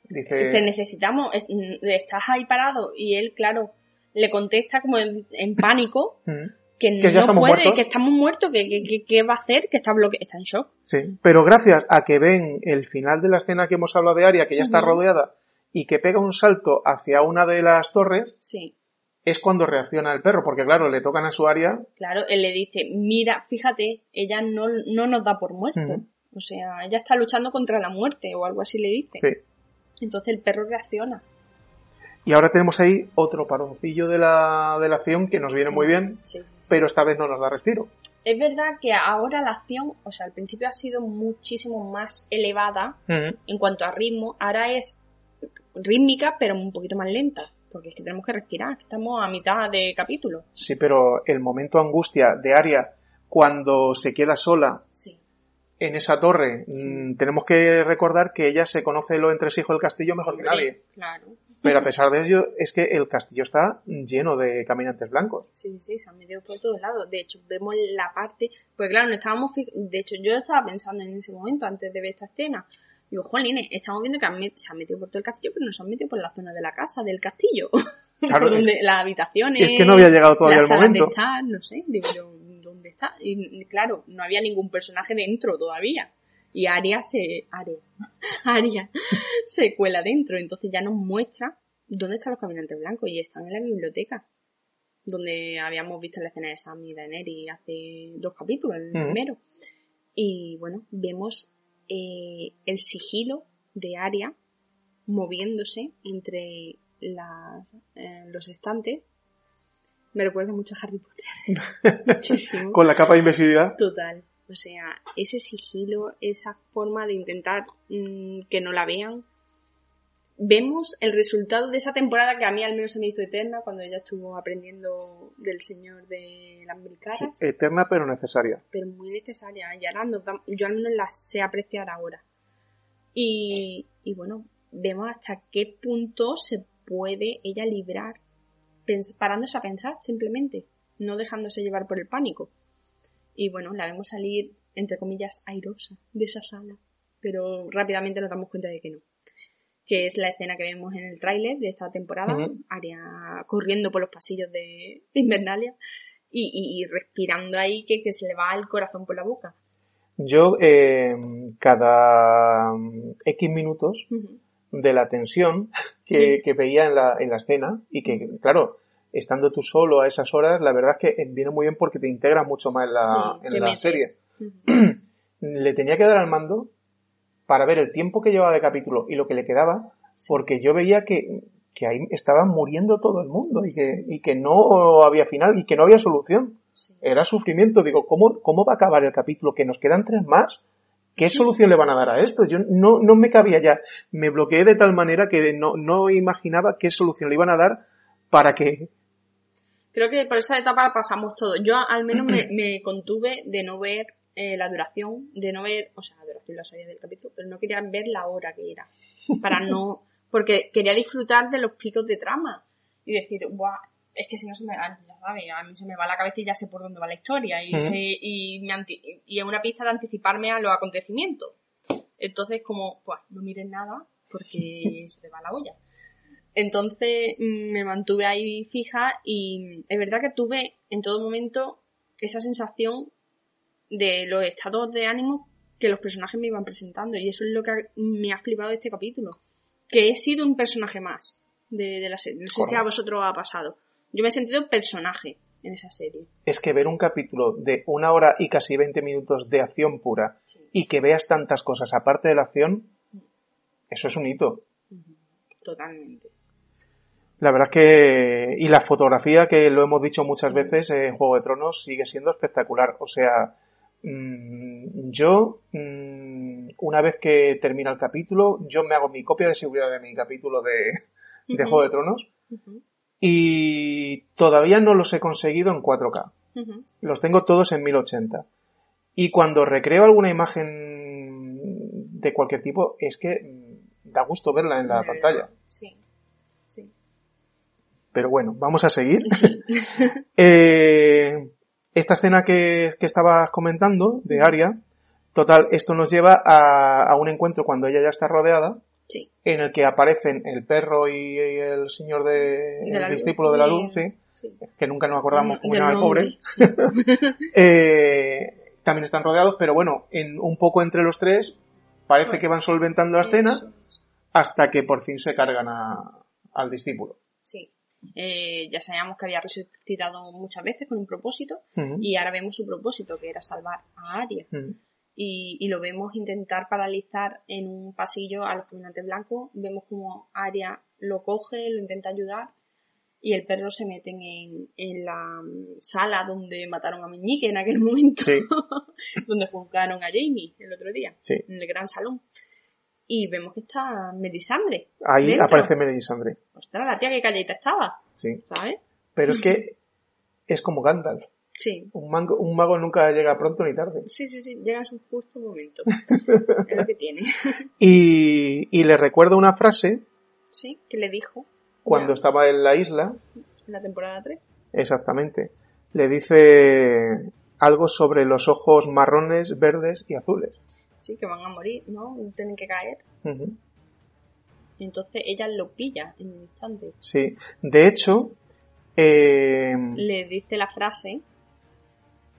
Dice,
te necesitamos, mm, estás ahí parado y él, claro, le contesta como en, en pánico
"Mm,
que, no puede,
muertos".
que estamos muertos, que, que, va a hacer, que está bloqueado, está en shock.
sí. Pero gracias a que ven el final de la escena que hemos hablado de Aria, que ya está rodeada, y que pega un salto hacia una de las torres,
Sí,
es cuando reacciona el perro, porque claro, le tocan a su Aria.
claro, él le dice, mira, fíjate, ella no, no nos da por muerto. O sea, ella está luchando contra la muerte o algo así le dice.
Sí.
Entonces el perro reacciona.
Y ahora tenemos ahí otro paroncillo de la, de la acción que nos viene
Sí.
muy bien,
Sí, sí, sí.
pero esta vez no nos da respiro.
Es verdad que ahora la acción, o sea, al principio ha sido muchísimo más elevada en cuanto a ritmo, ahora es rítmica, pero un poquito más lenta, porque es que tenemos que respirar, estamos a mitad de capítulo.
Sí, pero el momento angustia de Aria cuando se queda sola en esa torre, mm, tenemos que recordar que ella se conoce lo entresijo del castillo mejor que nadie.
Claro.
Pero a pesar de ello, es que el castillo está lleno de caminantes blancos.
Sí, sí, se han metido por todos lados. De hecho, vemos la parte, pues claro, no estábamos, fi- de hecho, yo estaba pensando en ese momento, antes de ver esta escena, digo, jolines, estamos viendo que han met- se han metido por todo el castillo, pero no se han metido por la zona de la casa, del castillo.
Claro,
por
es-
donde, las habitaciones.
es que no había llegado todavía el momento.
estar, no sé, digo yo, ¿dónde está? Y claro, no había ningún personaje dentro todavía. Y Aria se, Aria, Aria se cuela dentro, entonces ya nos muestra dónde están los caminantes blancos y están en la biblioteca donde habíamos visto la escena de Sam y Daenerys hace dos capítulos, el
Ujú.
primero. Y bueno, vemos eh, el sigilo de Aria moviéndose entre las, eh, los estantes. Me recuerda mucho a Harry Potter. Muchísimo.
Con la capa de invisibilidad.
Total. O sea, ese sigilo, esa forma de intentar mm, que no la vean. Vemos el resultado de esa temporada que a mí al menos se me hizo eterna cuando ella estuvo aprendiendo del señor de las mil caras,
Eterna pero necesaria.
pero muy necesaria. Y ahora nos da- yo al menos la sé apreciar ahora. Y, y bueno, vemos hasta qué punto se puede ella librar parándose a pensar simplemente. no dejándose llevar por el pánico. Y bueno, la vemos salir, entre comillas, airosa de esa sala, pero rápidamente nos damos cuenta de que no. Que es la escena que vemos en el tráiler de esta temporada, Aria corriendo por los pasillos de Invernalia y, respirando ahí que, se le va el corazón por la boca.
Yo, eh, cada X minutos de la tensión que, veía en la, en la escena, y que, claro, estando tú solo a esas horas, la verdad es que viene muy bien porque te integra mucho más en la, serie. le tenía que dar al mando para ver el tiempo que llevaba de capítulo y lo que le quedaba, porque yo veía que, que ahí estaba muriendo todo el mundo y que, y que no había final y que no había solución. Era sufrimiento. Digo, ¿cómo, ¿cómo va a acabar el capítulo? Que nos quedan tres más. ¿Qué solución le van a dar a esto? Yo no, no me cabía ya. Me bloqueé de tal manera que no, no imaginaba qué solución le iban a dar para que,
Creo que por esa etapa pasamos todo. Yo al menos me, contuve de no ver eh, la duración, de no ver, o sea, la duración la sabía del capítulo, pero no quería ver la hora que era. Para no, porque quería disfrutar de los picos de trama y decir, guau, es que si no se me va, ya a mí se me va la cabeza y ya sé por dónde va la historia y, y, me y es una pista de anticiparme a los acontecimientos. Entonces, como, pues, no miren nada porque se te va la olla. Entonces mm, me mantuve ahí fija y es verdad que tuve en todo momento esa sensación de los estados de ánimo que los personajes me iban presentando y eso es lo que me ha flipado de este capítulo. Que he sido un personaje más de, la serie. No sé si a vosotros ha pasado. Yo me he sentido personaje en esa serie.
Es que ver un capítulo de una hora y casi 20 minutos de acción pura y que veas tantas cosas aparte de la acción, eso es un hito.
Totalmente.
La verdad es que, y la fotografía, que lo hemos dicho muchas veces en Juego de Tronos, sigue siendo espectacular. O sea, mm, yo, mm, una vez que termina el capítulo, yo me hago mi copia de seguridad de mi capítulo de, Juego de Tronos. Y todavía no los he conseguido en 4K. Los tengo todos en 1080. Y cuando recreo alguna imagen de cualquier tipo, es que mm, da gusto verla en la pantalla.
Sí.
Pero bueno, vamos a seguir. eh, esta escena que, que, estabas comentando, de Aria, total, esto nos lleva a, a un encuentro cuando ella ya está rodeada,
sí.
en el que aparecen el perro y, el señor de, el discípulo de la luz, sí, que nunca nos acordamos cómo se llama el pobre. eh, también están rodeados, pero bueno, en, un poco entre los tres, parece que van solventando la escena hasta que por fin se cargan a, al discípulo.
Sí. Eh, ya sabíamos que había resucitado muchas veces con un propósito y ahora vemos su propósito, que era salvar a Aria. y, lo vemos intentar paralizar en un pasillo a los caminantes blancos. Vemos como Aria lo coge, lo intenta ayudar y el perro se mete en, en la sala donde mataron a Meñique en aquel momento, donde juzgaron a Jamie el otro día, en el gran salón y vemos que está Melisandre.
Ahí aparece Melisandre.
Ostras, la tía que calladita estaba.
Sí.
¿Sabes?
Pero es que es como Gandalf.
Sí.
Un, mago, un mago nunca llega pronto ni tarde.
Sí, sí, sí, llega en su justo momento. es lo que tiene.
y, y le recuerdo una frase.
Sí, que le dijo.
Cuando estaba en la isla.
En la temporada 3.
Exactamente. Le dice algo sobre los ojos marrones, verdes y azules
sí, que van a morir, ¿no? Tienen que caer. Y entonces ella lo pilla en un instante.
Sí, de hecho... Eh...
Le dice la frase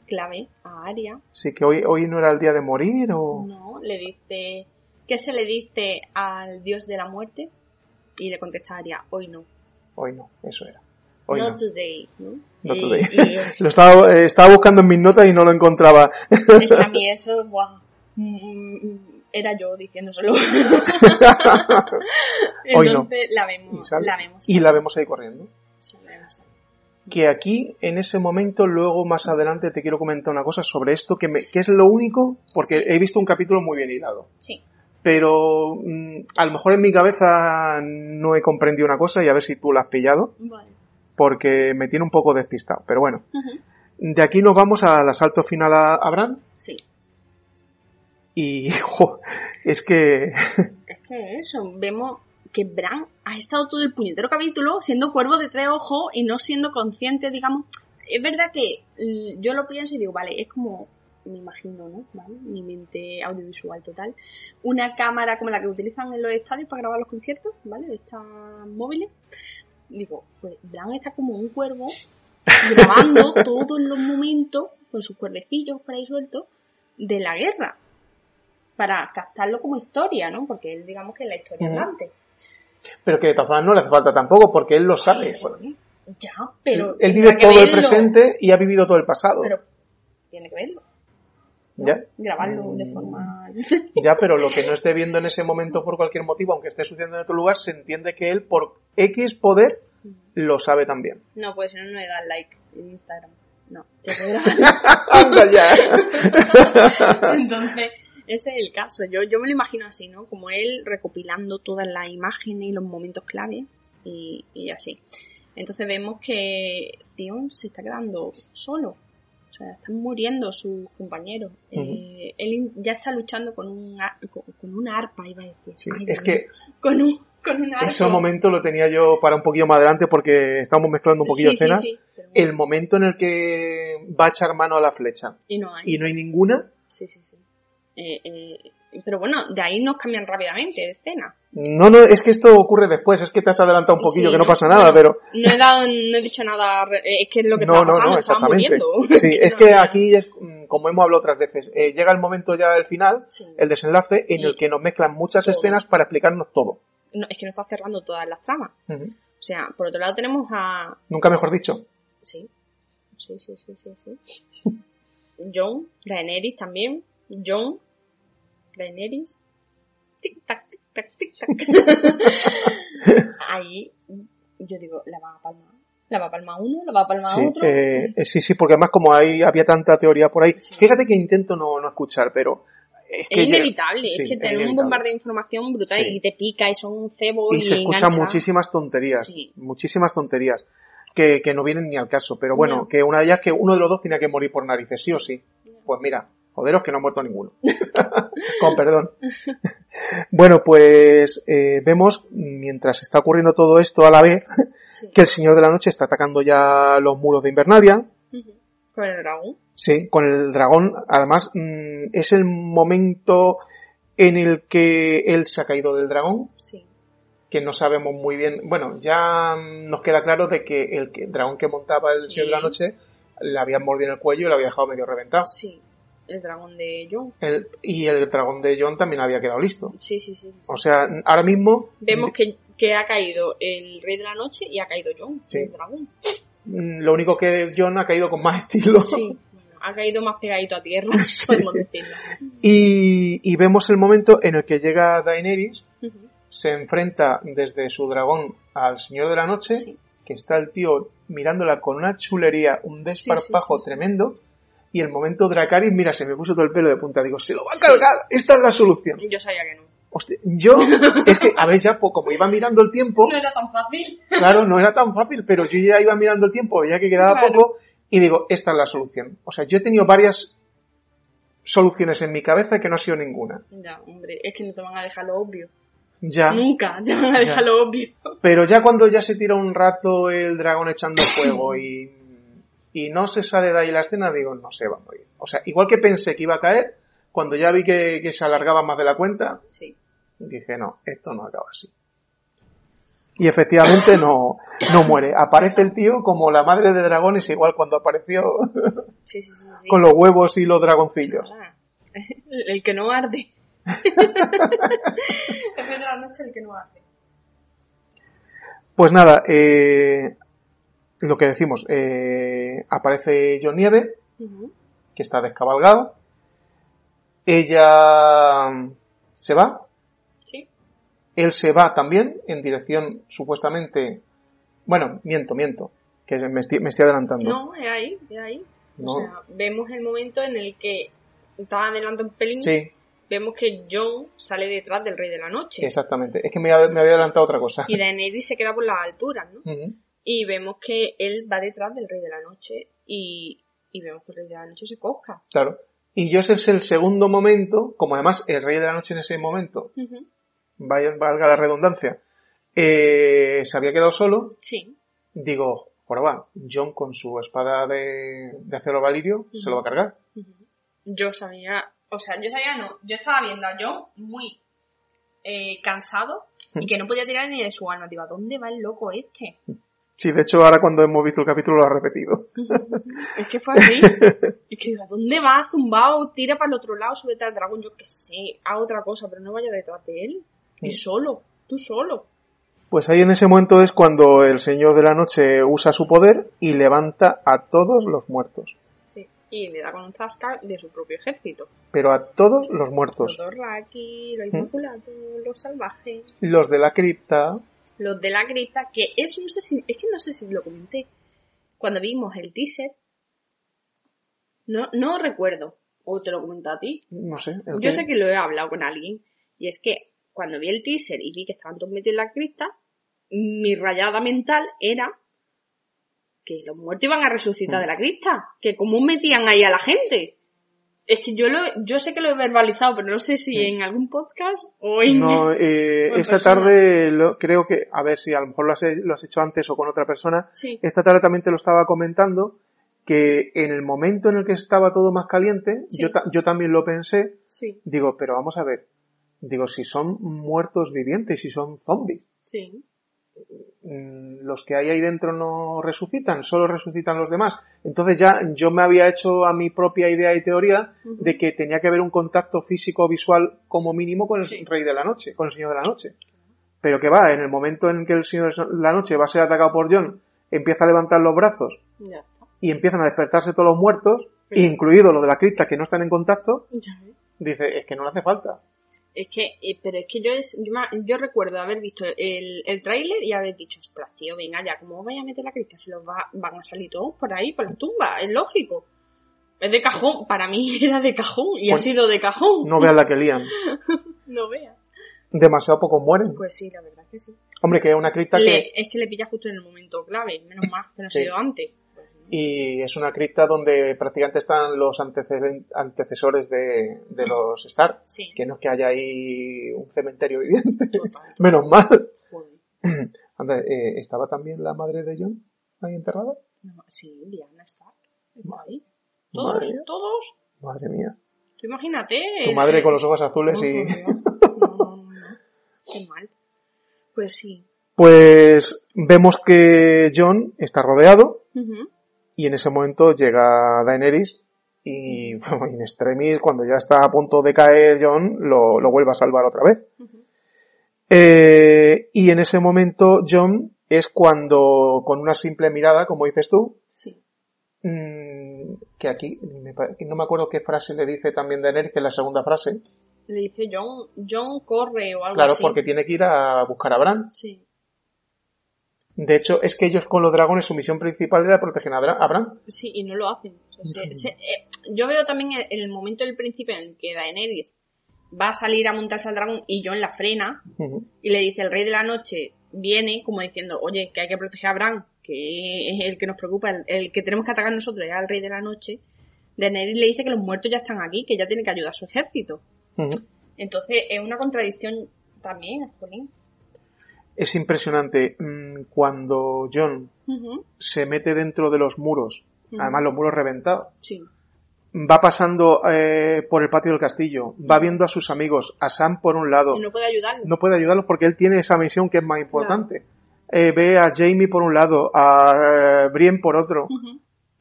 clave a Aria.
Sí, que hoy, hoy no era el día de morir o...
No, le dice... ¿Qué se le dice al dios de la muerte? Y le contesta a Aria, hoy no.
Hoy no, eso era.
Hoy no, today, ¿no?
Not today. lo estaba, estaba buscando en mis notas y no lo encontraba.
Es que a mí eso, wow, era yo diciéndoselo. Entonces la, vemos, la vemos.
Y la vemos ahí corriendo. Que aquí, en ese momento, luego más adelante te quiero comentar una cosa sobre esto, que, me, que es lo único, porque he visto un capítulo muy bien hilado.
Sí.
Pero mm, a lo mejor en mi cabeza no he comprendido una cosa y a ver si tú la has pillado. Porque me tiene un poco despistado. Pero bueno. De aquí nos vamos al asalto final a Abraham. Y es que...
Es que eso, vemos que Bran ha estado todo el puñetero capítulo siendo cuervo de tres ojos y no siendo consciente, digamos, es verdad que mm, yo lo pienso y digo, vale, es como, me imagino, ¿no? ¿Vale? Mi mente audiovisual total. Una cámara como la que utilizan en los estadios para grabar los conciertos, ¿vale? De estas móviles. Digo, pues Brown está como un cuervo grabando todos los momentos con sus cuerdecillos por ahí sueltos de la guerra para captarlo como historia, ¿no? Porque él, digamos que es la historia
Ujú.
adelante.
Pero que de todas formas no le hace falta tampoco, porque él lo sabe.
Sí, Ya, pero.
él vive todo el presente y ha vivido todo el pasado.
Pero tiene que verlo. ¿no?
¿Ya?
Grabarlo de
Mm.
forma.
Ya, pero lo que no esté viendo en ese momento por cualquier motivo, aunque esté sucediendo en otro lugar, se entiende que él, por X poder, lo sabe también.
no, pues si no, no le das like en Instagram. No, te puedo grabar.
¡Anda ya!
Entonces, ese es el caso. Yo, yo me lo imagino así, ¿no? Como él recopilando todas las imágenes y los momentos clave y, y así. Entonces vemos que Theon se está quedando solo. O sea, están muriendo sus compañeros. Eh, él ya está luchando con, un, con, con una arpa, iba a decir.
Sí,
Ay,
es que.
Con un, con un arco.
ese momento lo tenía yo para un poquillo más adelante porque estamos mezclando un poquillo
Sí,
escenas.
sí,
El momento en el que va a echar mano a la flecha
Y no hay.
y no hay ninguna,
Sí, sí, sí. Eh, eh, pero bueno, de ahí nos cambian rápidamente de escena.
no, no, es que esto ocurre después, es que te has adelantado un poquillo,
Sí,
que no
¿no?
pasa nada,
Bueno,
pero
No he, dado, no he dicho nada, eh, es que es lo que
no,
estaba
no,
pasando,
no,
estaba
exactamente.
muriendo.
Sí, es que aquí es, mm, como hemos hablado otras veces, eh, llega el momento ya del final,
Sí.
el desenlace, en
Y
el que nos mezclan muchas
todo.
escenas para explicarnos todo.
No, es que no está cerrando todas las tramas. O sea, por otro lado tenemos a...
Nunca mejor dicho.
Sí, sí, sí, sí, sí. sí. John, Daenerys también. John, Daenerys. Tic tac, tic tac, tic tac. Ahí, yo digo, la va a palmar. La va a palmar uno, la va a palmar
Sí,
otro.
eh, eh, sí, sí, porque además como ahí había tanta teoría por ahí,
Sí.
fíjate que intento no, no escuchar, pero es que
Es
ya-
inevitable,
sí,
es que
es
tener un bombardeo de información brutal
Sí.
y te pica y son un cebo y,
y se escuchan
engancha.
muchísimas tonterías,
Sí.
muchísimas tonterías que, que no vienen ni al caso, pero bueno,
No.
que una de ellas que uno de los dos tenía que morir por narices, sí, o
sí.
Pues mira, joderos que no ha muerto ninguno. Con perdón. bueno, pues eh, vemos, mientras está ocurriendo todo esto a la vez,
Sí.
que el Señor de la Noche está atacando ya los muros de Invernalia.
Con el dragón.
Sí, con el dragón. Además, mm, es el momento en el que él se ha caído del dragón,
Sí.
que no sabemos muy bien. Bueno, ya nos queda claro de que el, que- dragón que montaba el
Sí.
Señor de la Noche le habían mordido en el cuello y lo había dejado medio reventado.
Sí. El dragón de John.
El- y el dragón de John también había quedado listo.
Sí, sí, sí. sí.
O sea, ahora mismo
Vemos que, que ha caído el rey de la noche y ha caído John,
Sí.
el dragón.
mm, lo único que John ha caído con más estilo.
Sí. Bueno, ha caído más pegadito a tierra,
Sí.
podemos decirlo.
Y, y vemos el momento en el que llega Daenerys, se enfrenta desde su dragón al Señor de la Noche. Que está el tío mirándola con una chulería, un desparpajo tremendo, y el momento Dracaris, mira, se me puso todo el pelo de punta, digo, se lo va a
Sí.
cargar, esta es la solución.
Yo sabía que no.
Hostia, yo, es que, a ver, ya, pues, como iba mirando el tiempo,
No era tan fácil.
claro, no era tan fácil, pero yo ya iba mirando el tiempo, ya que quedaba
Claro.
poco, y digo, esta es la solución. O sea, yo he tenido varias soluciones en mi cabeza que no ha sido ninguna.
Ya, hombre, es que no te van a dejar lo obvio.
Ya.
Nunca te van a dejar
Ya.
lo obvio.
Pero ya cuando ya se tira un rato el dragón echando fuego y, y no se sale de ahí la escena, digo, no se va a morir. O sea, igual que pensé que iba a caer, cuando ya vi que, que se alargaba más de la cuenta,
Sí.
dije, no, esto no acaba así. Y efectivamente no, no muere. Aparece el tío como la madre de dragones, igual cuando apareció
Sí, sí,
con los huevos y los dragoncillos.
Ah, El, que no arde. el rey de la noche, el que no arde.
Pues nada, eh, lo que decimos, eh, aparece John Nieve, que está descabalgado. Ella mm, se va.
Sí.
Él se va también en dirección supuestamente. Bueno, miento, miento. Que me estoy, me estoy adelantando.
No, es ahí, es ahí.
No.
O sea, vemos el momento en el que estaba adelante un pelín.
Sí,
Vemos que John sale detrás del rey de la noche.
exactamente. Es que me, había- me había adelantado otra cosa.
Y Daenerys se queda por las alturas, ¿no? Y vemos que él va detrás del rey de la noche y, y vemos que el rey de la noche se cosca.
Claro. Y yo ese es el segundo momento, como además el rey de la noche en ese momento, vaya, valga la redundancia, eh, se había quedado solo,
Sí.
digo, Ahora va, John con su espada de, de acero valirio se lo va a cargar.
Yo sabía, o sea, yo sabía no, yo estaba viendo a John muy eh, cansado y que no podía tirar ni de su alma. Digo, ¿a dónde va el loco este?
Sí, de hecho ahora cuando hemos visto el capítulo lo ha repetido.
es que fue así. es que digo, ¿a dónde va? Zumbao, tira para el otro lado, súbete al dragón, yo qué sé, haga otra cosa, pero no vaya detrás de él. Y solo, tú solo.
Pues ahí en ese momento es cuando el Señor de la Noche usa su poder y levanta a todos los muertos.
Sí, y le da con un zasca de su propio ejército.
Pero a todos los muertos.
Los Dorraki, los Inmaculados, los salvajes.
Los de la cripta.
Los de la cripta, que es, no sé si, es que no sé si lo comenté. Cuando vimos el teaser, no, no recuerdo, o te lo comenté a ti.
No sé.
Yo sé que lo he hablado con alguien, y es que cuando vi el teaser y vi que estaban todos metidos en la cripta, mi rayada mental era que los muertos iban a resucitar de la cripta, que cómo metían ahí a la gente. Es que yo lo, yo sé que lo he verbalizado, pero no sé si en algún podcast o en.
No, eh, esta tarde lo, creo que, a ver si a lo mejor lo has, lo has hecho antes o con otra persona.
Sí.
Esta tarde también te lo estaba comentando que en el momento en el que estaba todo más caliente, yo, yo también lo pensé. Digo, pero vamos a ver. Digo, si son muertos vivientes, si son zombies,
sí.
Mm, los que hay ahí dentro no resucitan, solo resucitan los demás. Entonces ya yo me había hecho a mi propia idea y teoría de que tenía que haber un contacto físico visual como mínimo con el
Sí.
rey de la noche, con el señor de la noche. Pero que va, en el momento en que el señor de la noche va a ser atacado por John, empieza a levantar los brazos
Ya está.
y empiezan a despertarse todos los muertos,
Sí.
incluidos los de la cripta que no están en contacto,
Ya
dice, es que no le hace falta.
Es que, eh, pero es que yo, es, yo, yo recuerdo haber visto el, el tráiler y haber dicho, ostras, tío, venga ya, ¿cómo vaya a meter la crista? Se los va, van a salir todos por ahí, por las tumbas, es lógico. Es de cajón, para mí era de cajón y ha
Pues,
sido de cajón.
No vean la que lían.
No veas.
Demasiado pocos mueren.
Pues sí, la verdad que sí.
Hombre, que es una cripta que...
Es que le pilla justo en el momento clave, menos mal que no ha
Sí.
sido antes.
Y es una cripta donde prácticamente están los antecesores de, de los Stark.
Sí,
Que no es que haya ahí un cementerio viviente.
total.
Menos mal. Anda, eh, ¿estaba también la madre de John ahí enterrada?
No, sí, Diana
Madre-
ahí. Todos,
Madre
todos.
Madre mía.
Tú imagínate.
Tu
el-
madre con los ojos azules
No,
y...
No, no, no, no. Qué mal. Pues sí.
Pues vemos que John está rodeado. Y en ese momento llega Daenerys y bueno, in extremis, cuando ya está a punto de caer John, lo, lo vuelve a salvar otra vez. Eh, y en ese momento John es cuando con una simple mirada, como dices tú,
Sí.
mm, que aquí me no me acuerdo qué frase le dice también Daenerys, que es la segunda frase,
Le dice John, John corre o algo
claro,
así.
porque tiene que ir a buscar a Bran.
Sí.
De hecho, es que ellos con los dragones su misión principal era proteger a Bran. a Bran.
Sí, y no lo hacen. O sea, se- se- eh, yo veo también en el momento del principio en el que Daenerys va a salir a montarse al dragón y John la frena y le dice el rey de la noche viene como diciendo, oye, que hay que proteger a Bran, que es el que nos preocupa, el, el que tenemos que atacar nosotros es al rey de la noche. Daenerys le dice que los muertos ya están aquí, que ya tiene que ayudar a su ejército. Entonces es una contradicción también, jolín.
Es impresionante mm, cuando John se mete dentro de los muros, además los muros reventados,
Sí.
va pasando eh, por el patio del castillo, va viendo a sus amigos, a Sam por un lado,
Y no puede ayudarlo.
no puede ayudarlos porque él tiene esa misión que es más importante. Eh, ve a Jamie por un lado, a eh, Brienne por otro,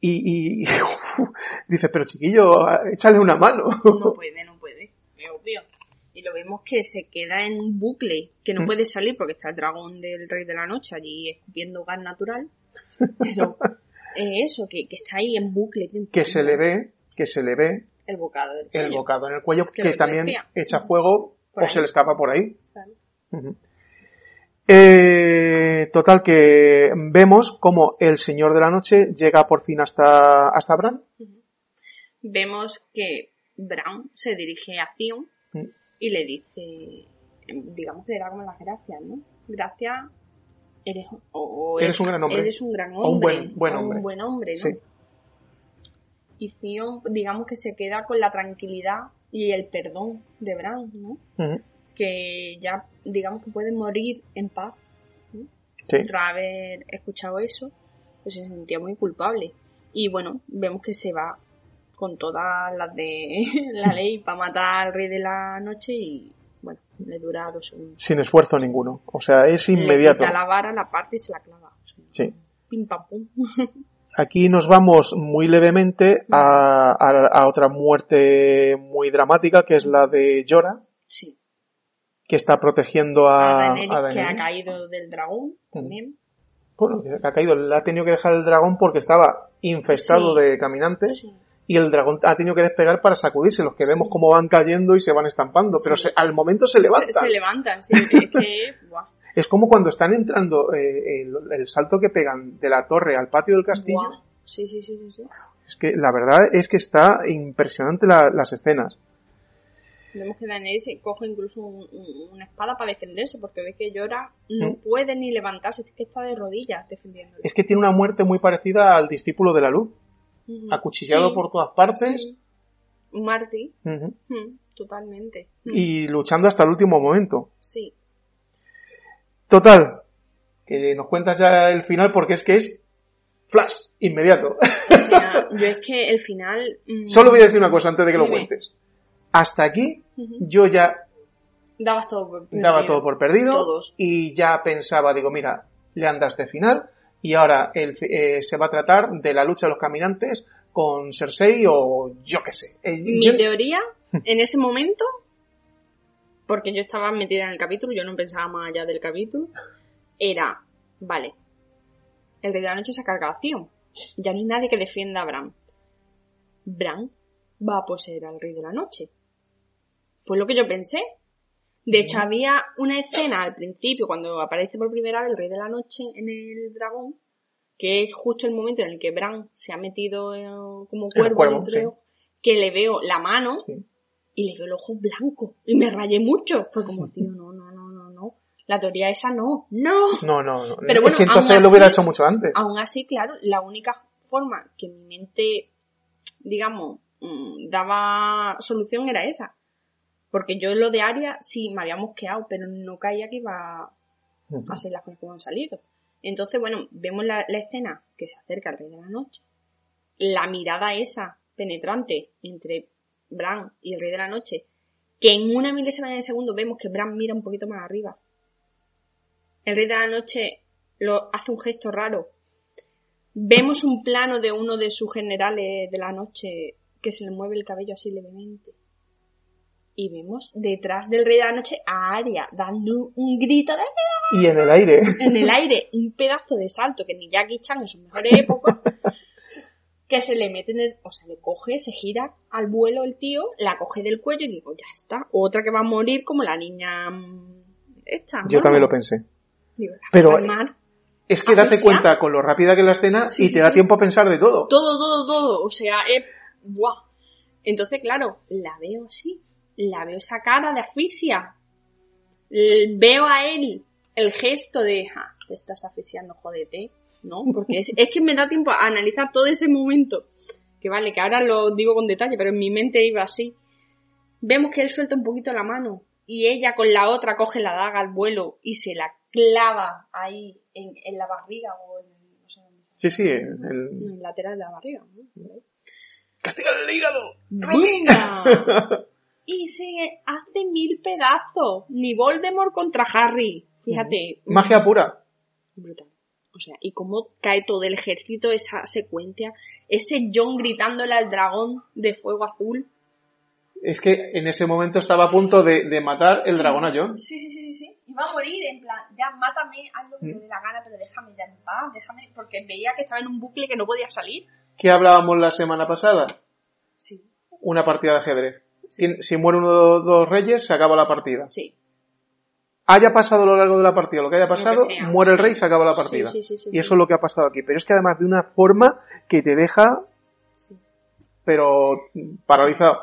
y, y dice, pero chiquillo, échale una mano.
No puede, no. Y lo vemos que se queda en un bucle, que no
Mm.
puede salir porque está el dragón del rey de la noche allí escupiendo gas natural. Pero eh, eso, que, que está ahí en bucle.
que se le ve, que se le ve
El bocado del
el
cuello.
bocado en el cuello,
Que
también
decía.
echa fuego
Por
o
ahí.
se le escapa por ahí.
Claro.
Eh, total que vemos como el Señor de la Noche llega por fin hasta, hasta Bran.
Vemos que Bran se dirige a Theon
Mm.
Y le dice, digamos que le da como las gracias, ¿no? Gracias, eres, o,
Eres un gran hombre.
Eres un gran
O un
hombre.
buen- buen
o un
hombre.
buen hombre, ¿no?
Sí.
Y Theon, digamos que se queda con la tranquilidad y el perdón de Bran, ¿no? Que ya, digamos que puede morir en paz
Sí.
tras haber escuchado eso. pues se sentía muy culpable. Y bueno, vemos que se va con todas las de la ley para matar al rey de la noche y bueno, le dura dos segundos.
Sin esfuerzo ninguno. O sea, es inmediato.
Le quita la vara, la parte y se la clava. O sea,
Sí.
Pim pam pum.
Aquí nos vamos muy levemente a, a- a otra muerte muy dramática, que es la de Jorah,
Sí.
que está protegiendo
A
a,
Daenerys,
a
que ha caído del dragón también.
Bueno, que ha caído, le ha tenido que dejar el dragón porque estaba infestado
Sí.
de caminantes
Sí.
Y el dragón ha tenido que despegar para sacudirse. Los que vemos cómo van cayendo y se van estampando, pero se- al momento se levantan.
Se, se levantan, sí. Es que, buah,
Es como cuando están entrando eh, el, el salto que pegan de la torre al patio del castillo.
buah. Sí, sí, sí, sí.
Es que la verdad es que está impresionante la- las escenas.
Vemos que Daenerys se coge incluso un- un- una espada para defenderse porque ve que llora, no
Mm.
puede ni levantarse, es que está de rodillas defendiéndole.
Es que tiene una muerte muy parecida al discípulo de la luz, Acuchillado
Sí,
por todas partes
sí. Un mártir,
ujú,
mm, totalmente.
Y luchando hasta el último momento.
Sí,
Total, que nos cuentas ya el final porque es que es flash, inmediato.
o sea, yo es que el final... mm,
Solo voy a decir una cosa antes de que lo
Dime.
cuentes. Hasta aquí yo ya
Dabas todo por
daba todo por perdido
Todos.
y ya pensaba, digo, mira, le andas de final y ahora el, eh, se va a tratar de la lucha de los caminantes con Cersei o yo qué sé. Eh,
Mi teoría, en ese momento, porque yo estaba metida en el capítulo, yo no pensaba más allá del capítulo, era, vale, el rey de la noche se ha cargado a. Ya no hay nadie que defienda a Bran. Bran va a poseer al rey de la noche. Fue lo que yo pensé. De hecho, había una escena al principio, cuando aparece por primera vez el rey de la noche en el dragón, que es justo el momento en el que Bran se ha metido eh, como cuervo,
cuervo,
dentro
sí.
que le veo la mano
Sí.
y le veo el ojo blanco y me rayé mucho. Fue como, tío, no, no, no, no, no. La teoría esa no, no.
No, no, no.
Pero
es
bueno,
que entonces
aún
lo hubiera
así-
hecho mucho antes.
Aún así, claro, la única forma que mi mente, digamos, mm, daba solución era esa. Porque yo lo de Aria sí me había mosqueado, pero no caía que iba a ser las cosas como han salido. Entonces, bueno, vemos la, la escena que se acerca al Rey de la Noche. La mirada esa penetrante entre Bran y el Rey de la Noche, que en una milésima de segundo vemos que Bran mira un poquito más arriba. El Rey de la Noche lo hace un gesto raro. Vemos un plano de uno de sus generales de la noche que se le mueve el cabello así levemente. Y vemos detrás del Rey de la Noche a Arya dando un grito de
Y en el aire.
en el aire un pedazo de salto que ni Jackie Chan en sus mejores épocas que se le mete en el, o sea, le coge, se gira al vuelo el tío, la coge del cuello y digo, ya está, otra que va a morir como la niña mm, esta.
Yo
¿no?
también lo pensé.
Digo, la
Pero-. Es que date cuenta con lo rápida que es la escena
Sí,
y
sí,
te da
sí.
tiempo a pensar de todo.
Todo, todo, todo, o sea, es, ¡buah! Entonces, claro, la veo así, la veo esa cara de asfixia, veo a él el gesto de, ah, te estás asfixiando, jodete, ¿no? Porque es, es que me da tiempo a analizar todo ese momento, que vale, que ahora lo digo con detalle, pero en mi mente iba así. Vemos que él suelta un poquito la mano y ella con la otra coge la daga al vuelo y se la clava ahí en, en la barriga o en, no sé.
Sí, sí, el...
En el lateral de la barriga. ¿no?
¡Castiga el hígado!
¡Venga! y se hace mil pedazos. Ni Voldemort contra Harry. Fíjate.
Magia pura.
Brutal. O sea, y cómo cae todo el ejército, esa secuencia. Ese John gritándole al dragón de fuego azul.
Es que en ese momento estaba a punto de, de matar el dragón a John.
Sí, sí, sí, sí. Iba a morir, en plan, ya mátame, haz lo que
Mm.
te dé la gana, pero déjame ya en paz, déjame, porque veía que estaba en un bucle que no podía salir.
¿Qué hablábamos la semana pasada?
Sí,
Una partida de ajedrez. Si, si muere uno de los dos reyes, se acaba la partida.
sí.
Haya pasado a lo largo de la partida lo que haya pasado,
sea,
muere el rey y se acaba la partida.
Sí, sí, sí, sí,
y eso es lo que ha pasado aquí. Pero es que además de una forma que te deja,
sí.
pero paralizado.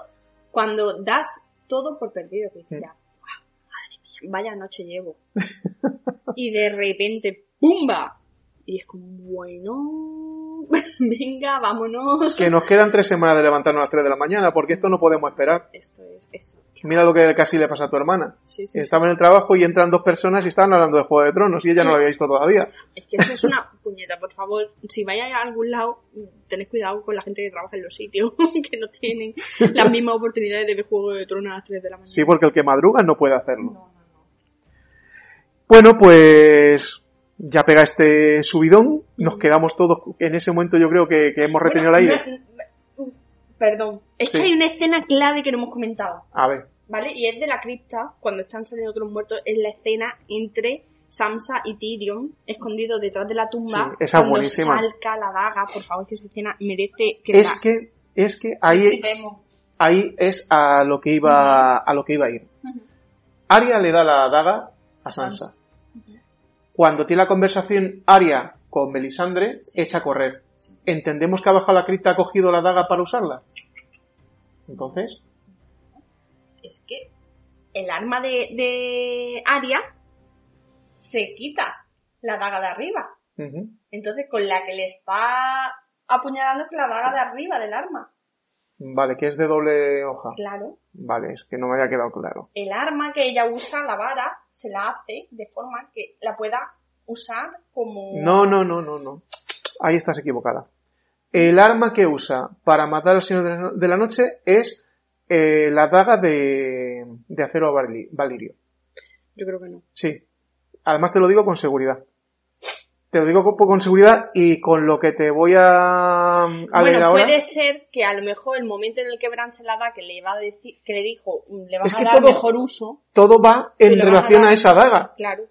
Cuando das todo por perdido, que dices
Mm.
ya, "Guau, madre mía, vaya noche llevo. y de repente, ¡pumba! Y es como, bueno. Venga, vámonos.
Que nos quedan tres semanas de levantarnos a las 3 de la mañana, porque esto no podemos esperar.
Esto es eso.
Mira lo que casi le pasa a tu hermana.
Sí, sí, sí.
Estaba en el trabajo y entran dos personas y estaban hablando de Juego de Tronos y ella no lo había visto todavía.
Es que eso es una puñeta, por favor. Si vayáis a algún lado, tened cuidado con la gente que trabaja en los sitios, que no tienen las mismas oportunidades de ver Juego de Tronos a las 3 de la mañana.
Sí, porque el que madruga no puede hacerlo.
No, no, no.
Bueno, pues ya pega este subidón, nos quedamos todos, en ese momento yo creo que, que hemos retenido
Bueno,
el aire.
no- no- Perdón. Es
Sí.
que hay una escena clave que no hemos comentado.
A ver,
¿Vale? Y es de la cripta, cuando están saliendo otros muertos, es la escena entre Sansa y Tyrion, escondidos detrás de la tumba.
Sí, esa es
cuando
buenísima.
salca la daga, por favor, que esa escena merece que
es que, es que ahí, ahí es a lo que iba, a lo que iba a ir. Arya le da la daga a Sansa. Cuando tiene la conversación Arya con Melisandre,
Sí.
echa a correr.
Sí.
¿Entendemos que abajo la cripta ha cogido la daga para usarla? Entonces,
Es que el arma de, de Arya se quita la daga de arriba. Entonces, con la que le está apuñalando es la daga de arriba del arma.
Vale, que es de doble hoja.
Claro.
Vale, es que no me había quedado claro.
el arma que ella usa, la vara, se la hace de forma que la pueda usar como...
No, no, no, no, no. Ahí estás equivocada. El arma que usa para matar al Señor de la- Noche es eh, la daga de, de acero vali- valirio.
Yo creo que no.
Sí. Además te lo digo con seguridad. Te lo digo con, con seguridad y con lo que te voy a, a leer
bueno,
ahora.
puede ser que a lo mejor el momento en el que Bran se la da, que le va a decir, que le dijo, mm, le vas
Es
a
que
dar
todo-
mejor uso.
Todo va en relación a,
dar-
esa daga.
Claro.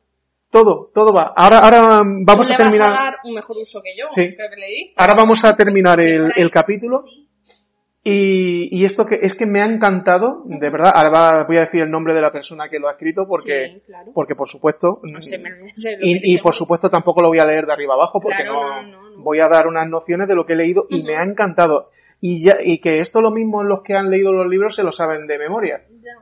Todo, todo va. Ahora, ahora vamos a
le
terminar.
vas a dar un mejor uso que yo.
Sí.
creo que le.
Ahora vamos a terminar el, capítulo.
sí.
Y, y esto que es que me ha encantado, de verdad, ahora va- voy a decir el nombre de la persona que lo ha escrito porque,
Sí, claro.
porque por supuesto,
No sé, me- sé
y, por supuesto tampoco lo voy a leer de arriba abajo porque
Claro,
no,
no, no, no.
voy a dar unas nociones de lo que he leído y me ha encantado. Y ya, y que esto lo mismo los que han leído los libros se lo saben de memoria,
Ya.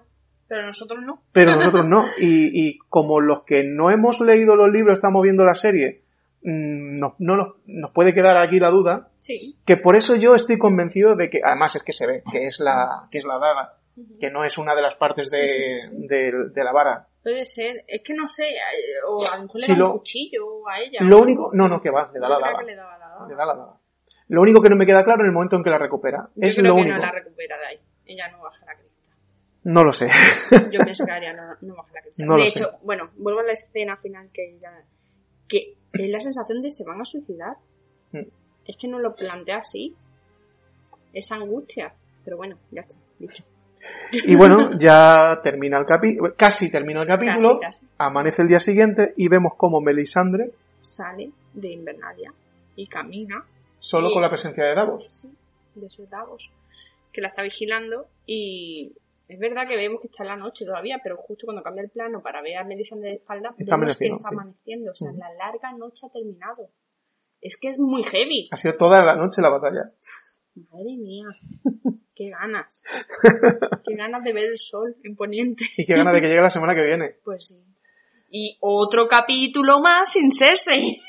Pero nosotros no.
pero nosotros no. Y, y como los que no hemos leído los libros estamos viendo la serie, mm, no, no nos, nos puede quedar aquí la duda
Sí.
que por eso yo estoy convencido de que, además es que se ve, que es la, que es la daga, que no es una de las partes de,
Sí,
de- de la vara.
Puede ser. Es que no sé. eh, O a lo mejor le da
lo-
un cuchillo a ella.
Lo único, no, no, que va, le da la daga.
le daba la daga.
Le da la daga. Lo único que no me queda claro en el momento en que la recupera.
Yo
es
creo
lo
que
único.
no la recupera de ahí. Ella no baja la cripta.
No lo sé.
Yo pienso que Arya no, no baja la cripta.
No
de hecho, bueno, vuelvo a la escena final que ella... Que es la sensación de se van a suicidar.
Mm.
Es que no lo plantea así. Esa angustia. Pero bueno, ya está, dicho.
y bueno, ya termina el capítulo, casi termina el capítulo,
Casi, casi.
amanece el día siguiente y vemos como Melisandre,
Sale de Invernalia y camina
solo con la presencia de Davos.
sí, de esos Davos, que la está vigilando y es verdad que vemos que está en la noche todavía, pero justo cuando cambia el plano para ver a Melisandre de espalda,
Está
vemos que
amaneciendo,
está
sí.
amaneciendo, o sea,
Ujú.
la larga noche ha terminado. Es que es muy heavy.
Ha sido toda la noche la batalla.
Madre mía, qué ganas. qué ganas de ver el sol en Poniente.
Y qué ganas de que llegue la semana que viene.
Pues sí. Y otro capítulo más sin Cersei.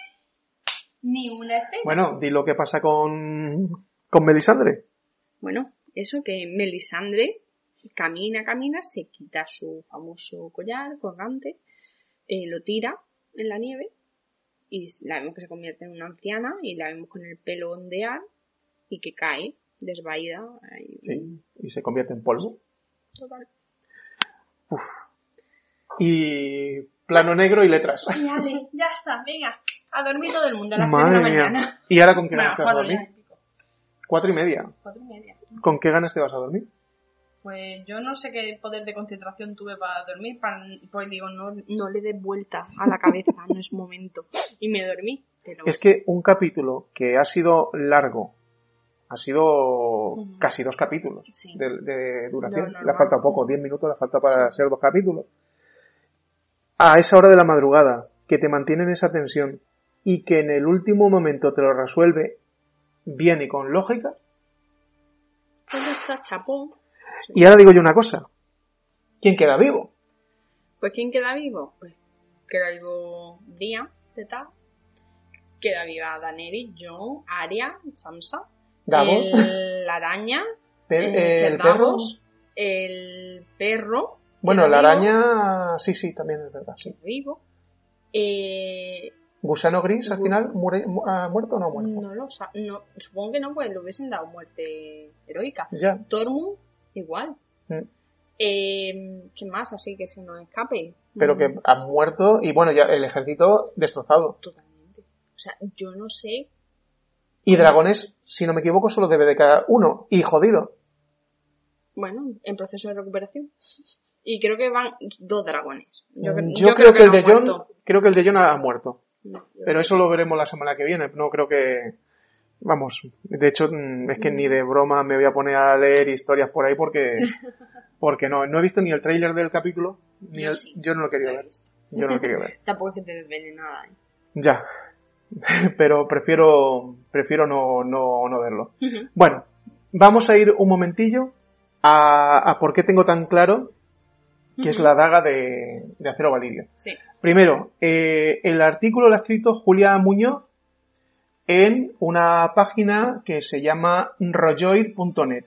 Ni una escena.
Bueno, di lo que pasa con, con Melisandre.
Bueno, eso que Melisandre camina, camina, se quita su famoso collar colgante, eh, lo tira en la nieve y la vemos que se convierte en una anciana y la vemos con el pelo ondear y que cae desvaída. ahí.
Sí, y se convierte en polvo.
Total.
Y plano negro y letras.
Ay, Ale, ya está, venga. A dormir todo el mundo a las 3 de
Madre
la
mía.
mañana.
¿Y ahora con qué
Bueno,
ganas te vas a dormir? Cuatro y media.
Cuatro y media.
¿Con qué ganas te vas a dormir?
Pues yo no sé qué poder de concentración tuve para dormir, para, pues digo, no, no le des vuelta a la cabeza, no es momento. Y me dormí, pero
Es que un capítulo que ha sido largo, ha sido casi dos capítulos
Sí.
de, de duración. Le ha faltado poco, diez minutos le ha faltado para
Sí.
ser dos capítulos. A esa hora de la madrugada, que te mantienen esa tensión y que en el último momento te lo resuelve bien y con lógica.
pues está chapón.
Y ahora digo yo una cosa. ¿Quién queda vivo?
Pues ¿quién queda vivo? Pues queda vivo de tal. Queda viva Daenerys, Jon, Arya, Sansa,
Davos,
el- la araña,
per-
el,
eh, el perro.
El perro.
Bueno, la
vivo,
araña, sí, sí, también es verdad. sí.
vivo. Eh,
Gusano gris al final muere, mu- ha muerto o no ha muerto.
no lo no, supongo que no, pues le hubiesen dado muerte heroica.
Ya.
Tormund, igual.
Mm.
Eh, ¿Qué más? Así que se nos escape.
Pero
Mm,
que ha muerto y bueno, ya el ejército destrozado.
Totalmente. O sea, yo no sé.
Y dragones, si no me equivoco, solo debe de cada uno. Y jodido.
Bueno, en proceso de recuperación. Y creo que van dos dragones. Yo, cre-
Mm, Yo,
yo
creo, que el
no
de
han
John, creo que el de John ha muerto.
No,
Pero eso lo veremos la semana que viene. No creo que. Vamos, de hecho, mm, es que ni de broma me voy a poner a leer historias por ahí porque. Porque no, no he visto ni el tráiler del capítulo, ni
Yo
el-
sí.
yo no lo quería ver.
visto.
Yo no lo quería ver.
Tampoco es que te desvele nada. ¿eh?
Ya. Pero prefiero, prefiero no, no, no verlo. Bueno, vamos a ir un momentillo a, a por qué tengo tan claro que es la daga de, de acero valirio.
Sí.
Primero, eh, el artículo lo ha escrito Julia Muñoz en una página que se llama rolloid.net.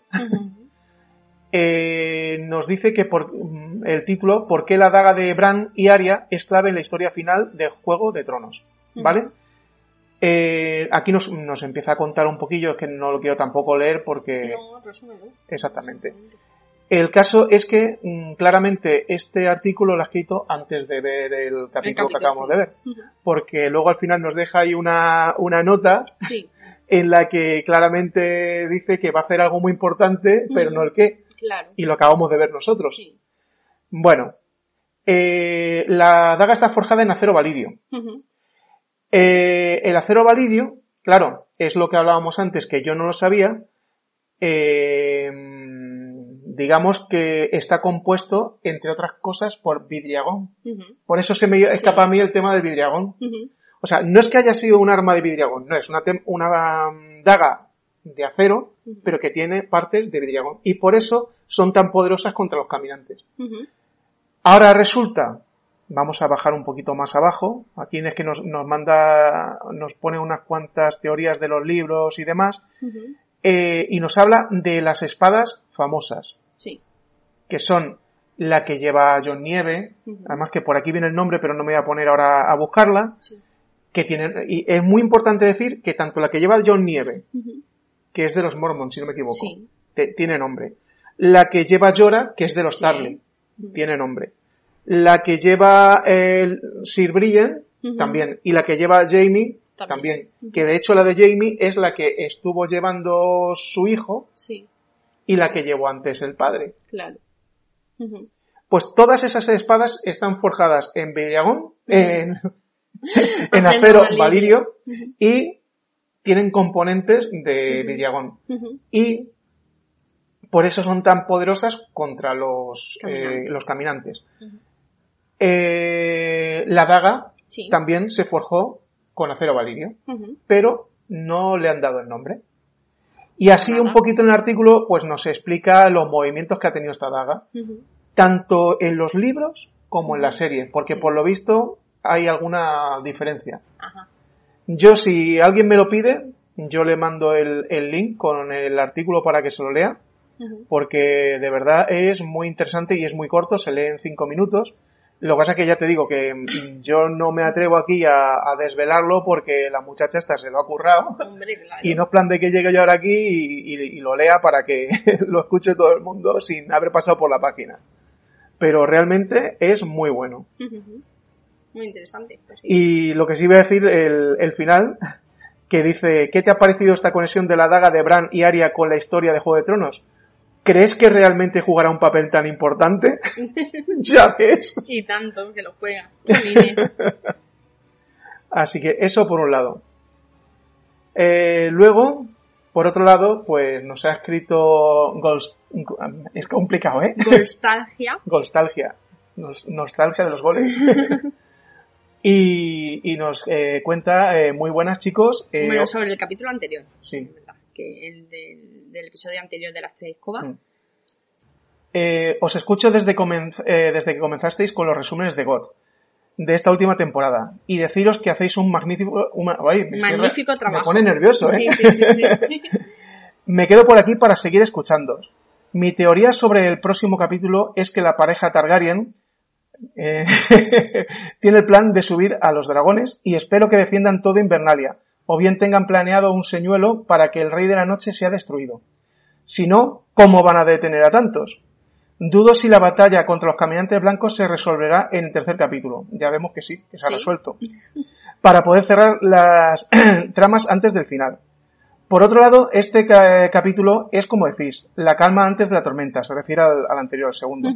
Eh, nos dice que por mm, el título, ¿por qué la daga de Bran y Arya es clave en la historia final de Juego de Tronos? ¿Vale? Eh, aquí nos, nos empieza a contar un poquillo, es que no lo quiero tampoco leer porque...
No, resúmelo.
Exactamente. El caso es que mm, claramente este artículo lo ha escrito antes de ver el capítulo, que
capítulo,
acabamos
sí.
de ver, porque luego al final nos deja ahí una, una nota
Sí,
en la que claramente dice que va a hacer algo muy importante, pero no el qué,
claro.
y lo acabamos de ver nosotros.
Sí.
Bueno, eh, la daga está forjada en acero valirio.
Ujú.
Eh, el acero valirio, claro, es lo que hablábamos antes, que yo no lo sabía. eh, digamos que está compuesto, entre otras cosas, por vidriagón. Por eso se me
Sí.
escapa a mí el tema del vidriagón. O sea, no es que haya sido un arma de vidriagón, no, es una, mm, daga de acero, pero que tiene partes de vidriagón. Y por eso son tan poderosas contra los caminantes. Ahora resulta, vamos a bajar un poquito más abajo, aquí es que nos, nos manda, nos pone unas cuantas teorías de los libros y demás, eh, y nos habla de las espadas famosas,
Sí.
que son la que lleva John Nieve, además que por aquí viene el nombre, pero no me voy a poner ahora a buscarla,
Sí.
que tienen, y es muy importante decir que tanto la que lleva John Nieve, que es de los Mormons, si no me equivoco,
Sí.
te- tiene nombre. La que lleva Jorah, que es de los
Sí.
Tarly, tiene nombre. La que lleva el Sir Brilliant, también. Y la que lleva Jamie,
También.
también. Que de hecho la de Jamie es la que estuvo llevando su hijo
Sí,
y la que llevó antes el padre.
claro.
Pues todas esas espadas están forjadas en vidriagón, en, en
Acero valirio.
y tienen componentes de.
Ujú.
Y por eso son tan poderosas contra los eh,
Caminantes.
los caminantes. Eh, la daga
Sí.
también se forjó con acero valirio, pero no le han dado el nombre. Y así un poquito en el artículo, pues nos explica los movimientos que ha tenido esta daga, tanto en los libros como en la serie, porque
Sí.
por lo visto hay alguna diferencia.
Ajá.
Yo, si alguien me lo pide, yo le mando el, el link con el artículo para que se lo lea, porque de verdad es muy interesante y es muy corto, se lee en cinco minutos. Lo que pasa es que ya te digo que yo no me atrevo aquí a, a desvelarlo porque la muchacha esta se lo ha currado
Hombre, claro.
y no es plan de que llegue yo ahora aquí y, y- y lo lea para que lo escuche todo el mundo sin haber pasado por la página. Pero realmente es muy bueno.
Muy interesante. pues sí.
Y lo que sí voy a decir, el, el final, que dice, ¿qué te ha parecido esta conexión de la daga de Bran y Arya con la historia de Juego de Tronos? ¿Crees que realmente jugará un papel tan importante? ya ves.
Y tanto que lo juega.
Así que eso por un lado. Eh, luego, por otro lado, pues nos ha escrito Gols- es complicado, ¿eh?
Nostalgia.
Golstalgia. Nos- nostalgia de los goles. y, y nos eh, cuenta, eh, muy buenas chicos. eh,
Bueno, sobre el capítulo anterior.
sí.
Que el del, del episodio anterior de las tres escobas.
Mm. Eh, os escucho desde, comenz- eh, desde que comenzasteis con los resúmenes de GOT. de esta última temporada y deciros que hacéis un magnífico, una- ay,
trabajo.
Me pone nervioso, ¿eh?
Sí, sí, sí.
Me quedo por aquí para seguir escuchándoos. Mi teoría sobre el próximo capítulo es que la pareja Targaryen eh, tiene el plan de subir a los dragones y espero que defiendan todo Invernalia, o bien tengan planeado un señuelo para que el rey de la noche sea destruido. Si no, ¿cómo van a detener a tantos? Dudo si la batalla contra los caminantes blancos se resolverá en el tercer capítulo. Ya vemos que sí, que se
Sí.
ha resuelto. Para poder cerrar las tramas antes del final. Por otro lado, este ca- capítulo es como decís, la calma antes de la tormenta, se refiere al, al anterior, al segundo.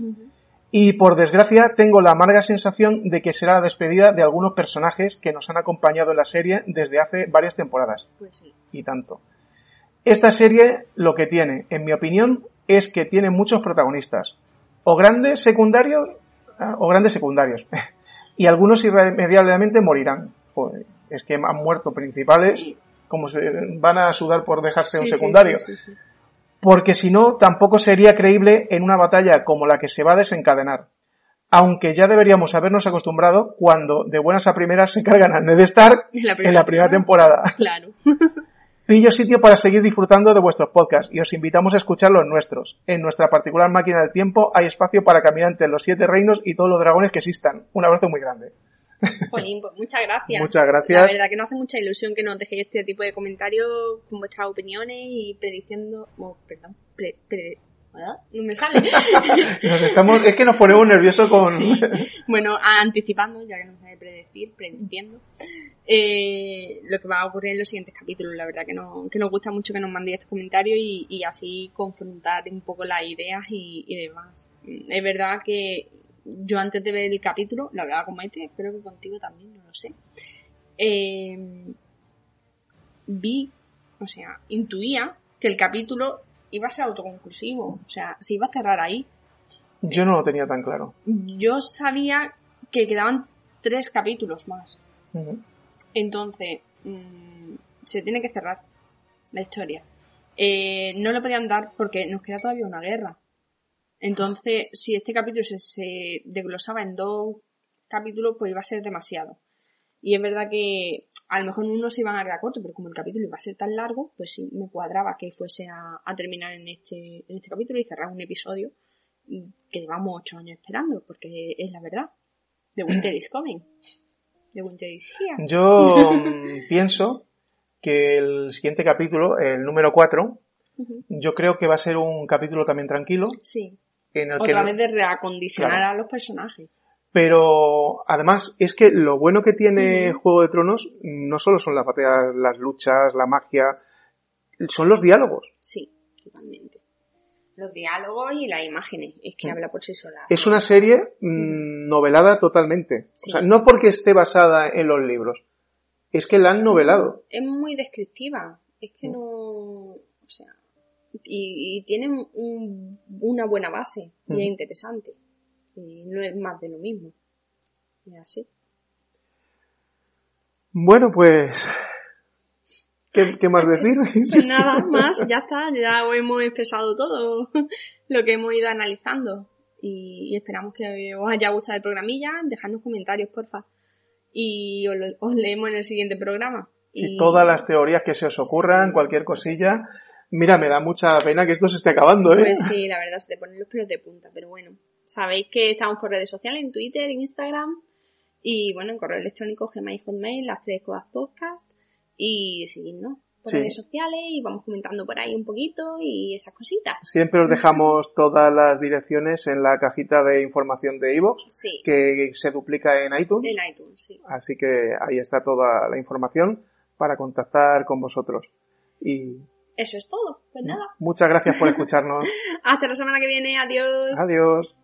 Y por desgracia tengo la amarga sensación de que será la despedida de algunos personajes que nos han acompañado en la serie desde hace varias temporadas.
Pues sí.
Y tanto. Esta serie lo que tiene, en mi opinión, es que tiene muchos protagonistas. O grandes secundarios, ah, o grandes secundarios. y algunos irremediablemente morirán. Joder, es que han muerto principales, como se van a sudar por dejarse un
Sí,
secundario
sí, sí, sí.
Porque si no, tampoco sería creíble en una batalla como la que se va a desencadenar. Aunque ya deberíamos habernos acostumbrado cuando de buenas a primeras se cargan a Ned Stark
la
en la primera temporada.
Claro.
Pillo sitio para seguir disfrutando de vuestros podcasts y os invitamos a escuchar los nuestros. En nuestra particular máquina del tiempo hay espacio para caminar entre los siete reinos y todos los dragones que existan. Un abrazo muy grande.
Jolín, pues muchas gracias.
Muchas gracias.
La verdad que nos hace mucha ilusión que nos dejéis este tipo de comentarios con vuestras opiniones y prediciendo... oh, perdón, pre- pre- ¿ah? no me sale.
Nos estamos, es que nos ponemos nerviosos con...
Sí. Bueno, anticipando, ya que no sabe predecir, prediciendo, eh, lo que va a ocurrir en los siguientes capítulos. La verdad que, no, que nos gusta mucho que nos mandéis estos comentarios y, y así confrontar un poco las ideas y, y demás. Es verdad que yo antes de ver el capítulo, lo hablaba con Maite, creo que contigo también, no lo sé. eh, vi, o sea, intuía que el capítulo iba a ser autoconclusivo, o sea, se iba a cerrar ahí.
Yo no lo tenía tan claro.
Yo sabía que quedaban tres capítulos más. Entonces, mm, se tiene que cerrar la historia. Eh, no lo podían dar porque nos queda todavía una guerra. Entonces, si este capítulo se, se desglosaba en dos capítulos, pues iba a ser demasiado. Y es verdad que a lo mejor uno se iban a quedar corto, pero como el capítulo iba a ser tan largo, pues sí me cuadraba que fuese a, a terminar en este, en este capítulo y cerrar un episodio que llevamos ocho años esperando, porque es la verdad. The Winter is coming. The Winter is here.
Yo mm, pienso que el siguiente capítulo, el número 4,
Ujú.
yo creo que va a ser un capítulo también tranquilo,
Sí.
En el que
Otra vez de reacondicionar
Claro.
a los personajes.
pero además es que lo bueno que tiene. Juego de Tronos no solo son las batallas, las luchas, la magia, son los diálogos.
Sí, totalmente. Los diálogos y las imágenes. Es que
Mm.
habla por sí sola.
Es una serie mm, novelada totalmente.
Sí.
O sea, no porque esté basada en los libros, es que la han novelado.
Es muy descriptiva. Es que no. O sea. Y, y tiene un- una buena base. Y es interesante. Y no es más de lo mismo. Y así.
Bueno, pues... ¿Qué, qué más decir?
Pues nada más, ya está. Ya os hemos expresado todo lo que hemos ido analizando. Y, y esperamos que os haya gustado el programilla. Dejadnos comentarios, porfa. Y os, os leemos en el siguiente programa.
Sí,
Y-
todas las teorías que se os ocurran, cualquier cosilla. Mira, me da mucha pena que esto se esté acabando, ¿eh?
Pues sí, la verdad, se te ponen los pelos de punta, pero bueno. Sabéis que estamos por redes sociales, en Twitter, en Instagram, y bueno, en correo electrónico, Gmail, Hotmail, las tres cosas podcast, y seguidnos por
Sí.
redes sociales, y vamos comentando por ahí un poquito, y esas cositas.
Siempre os dejamos todas las direcciones en la cajita de información de iVoox,
Sí,
que se duplica en iTunes.
en iTunes, sí.
Así que ahí está toda la información para contactar con vosotros. Y
Eso es todo, pues nada.
muchas gracias por escucharnos.
Hasta la semana que viene, adiós.
Adiós.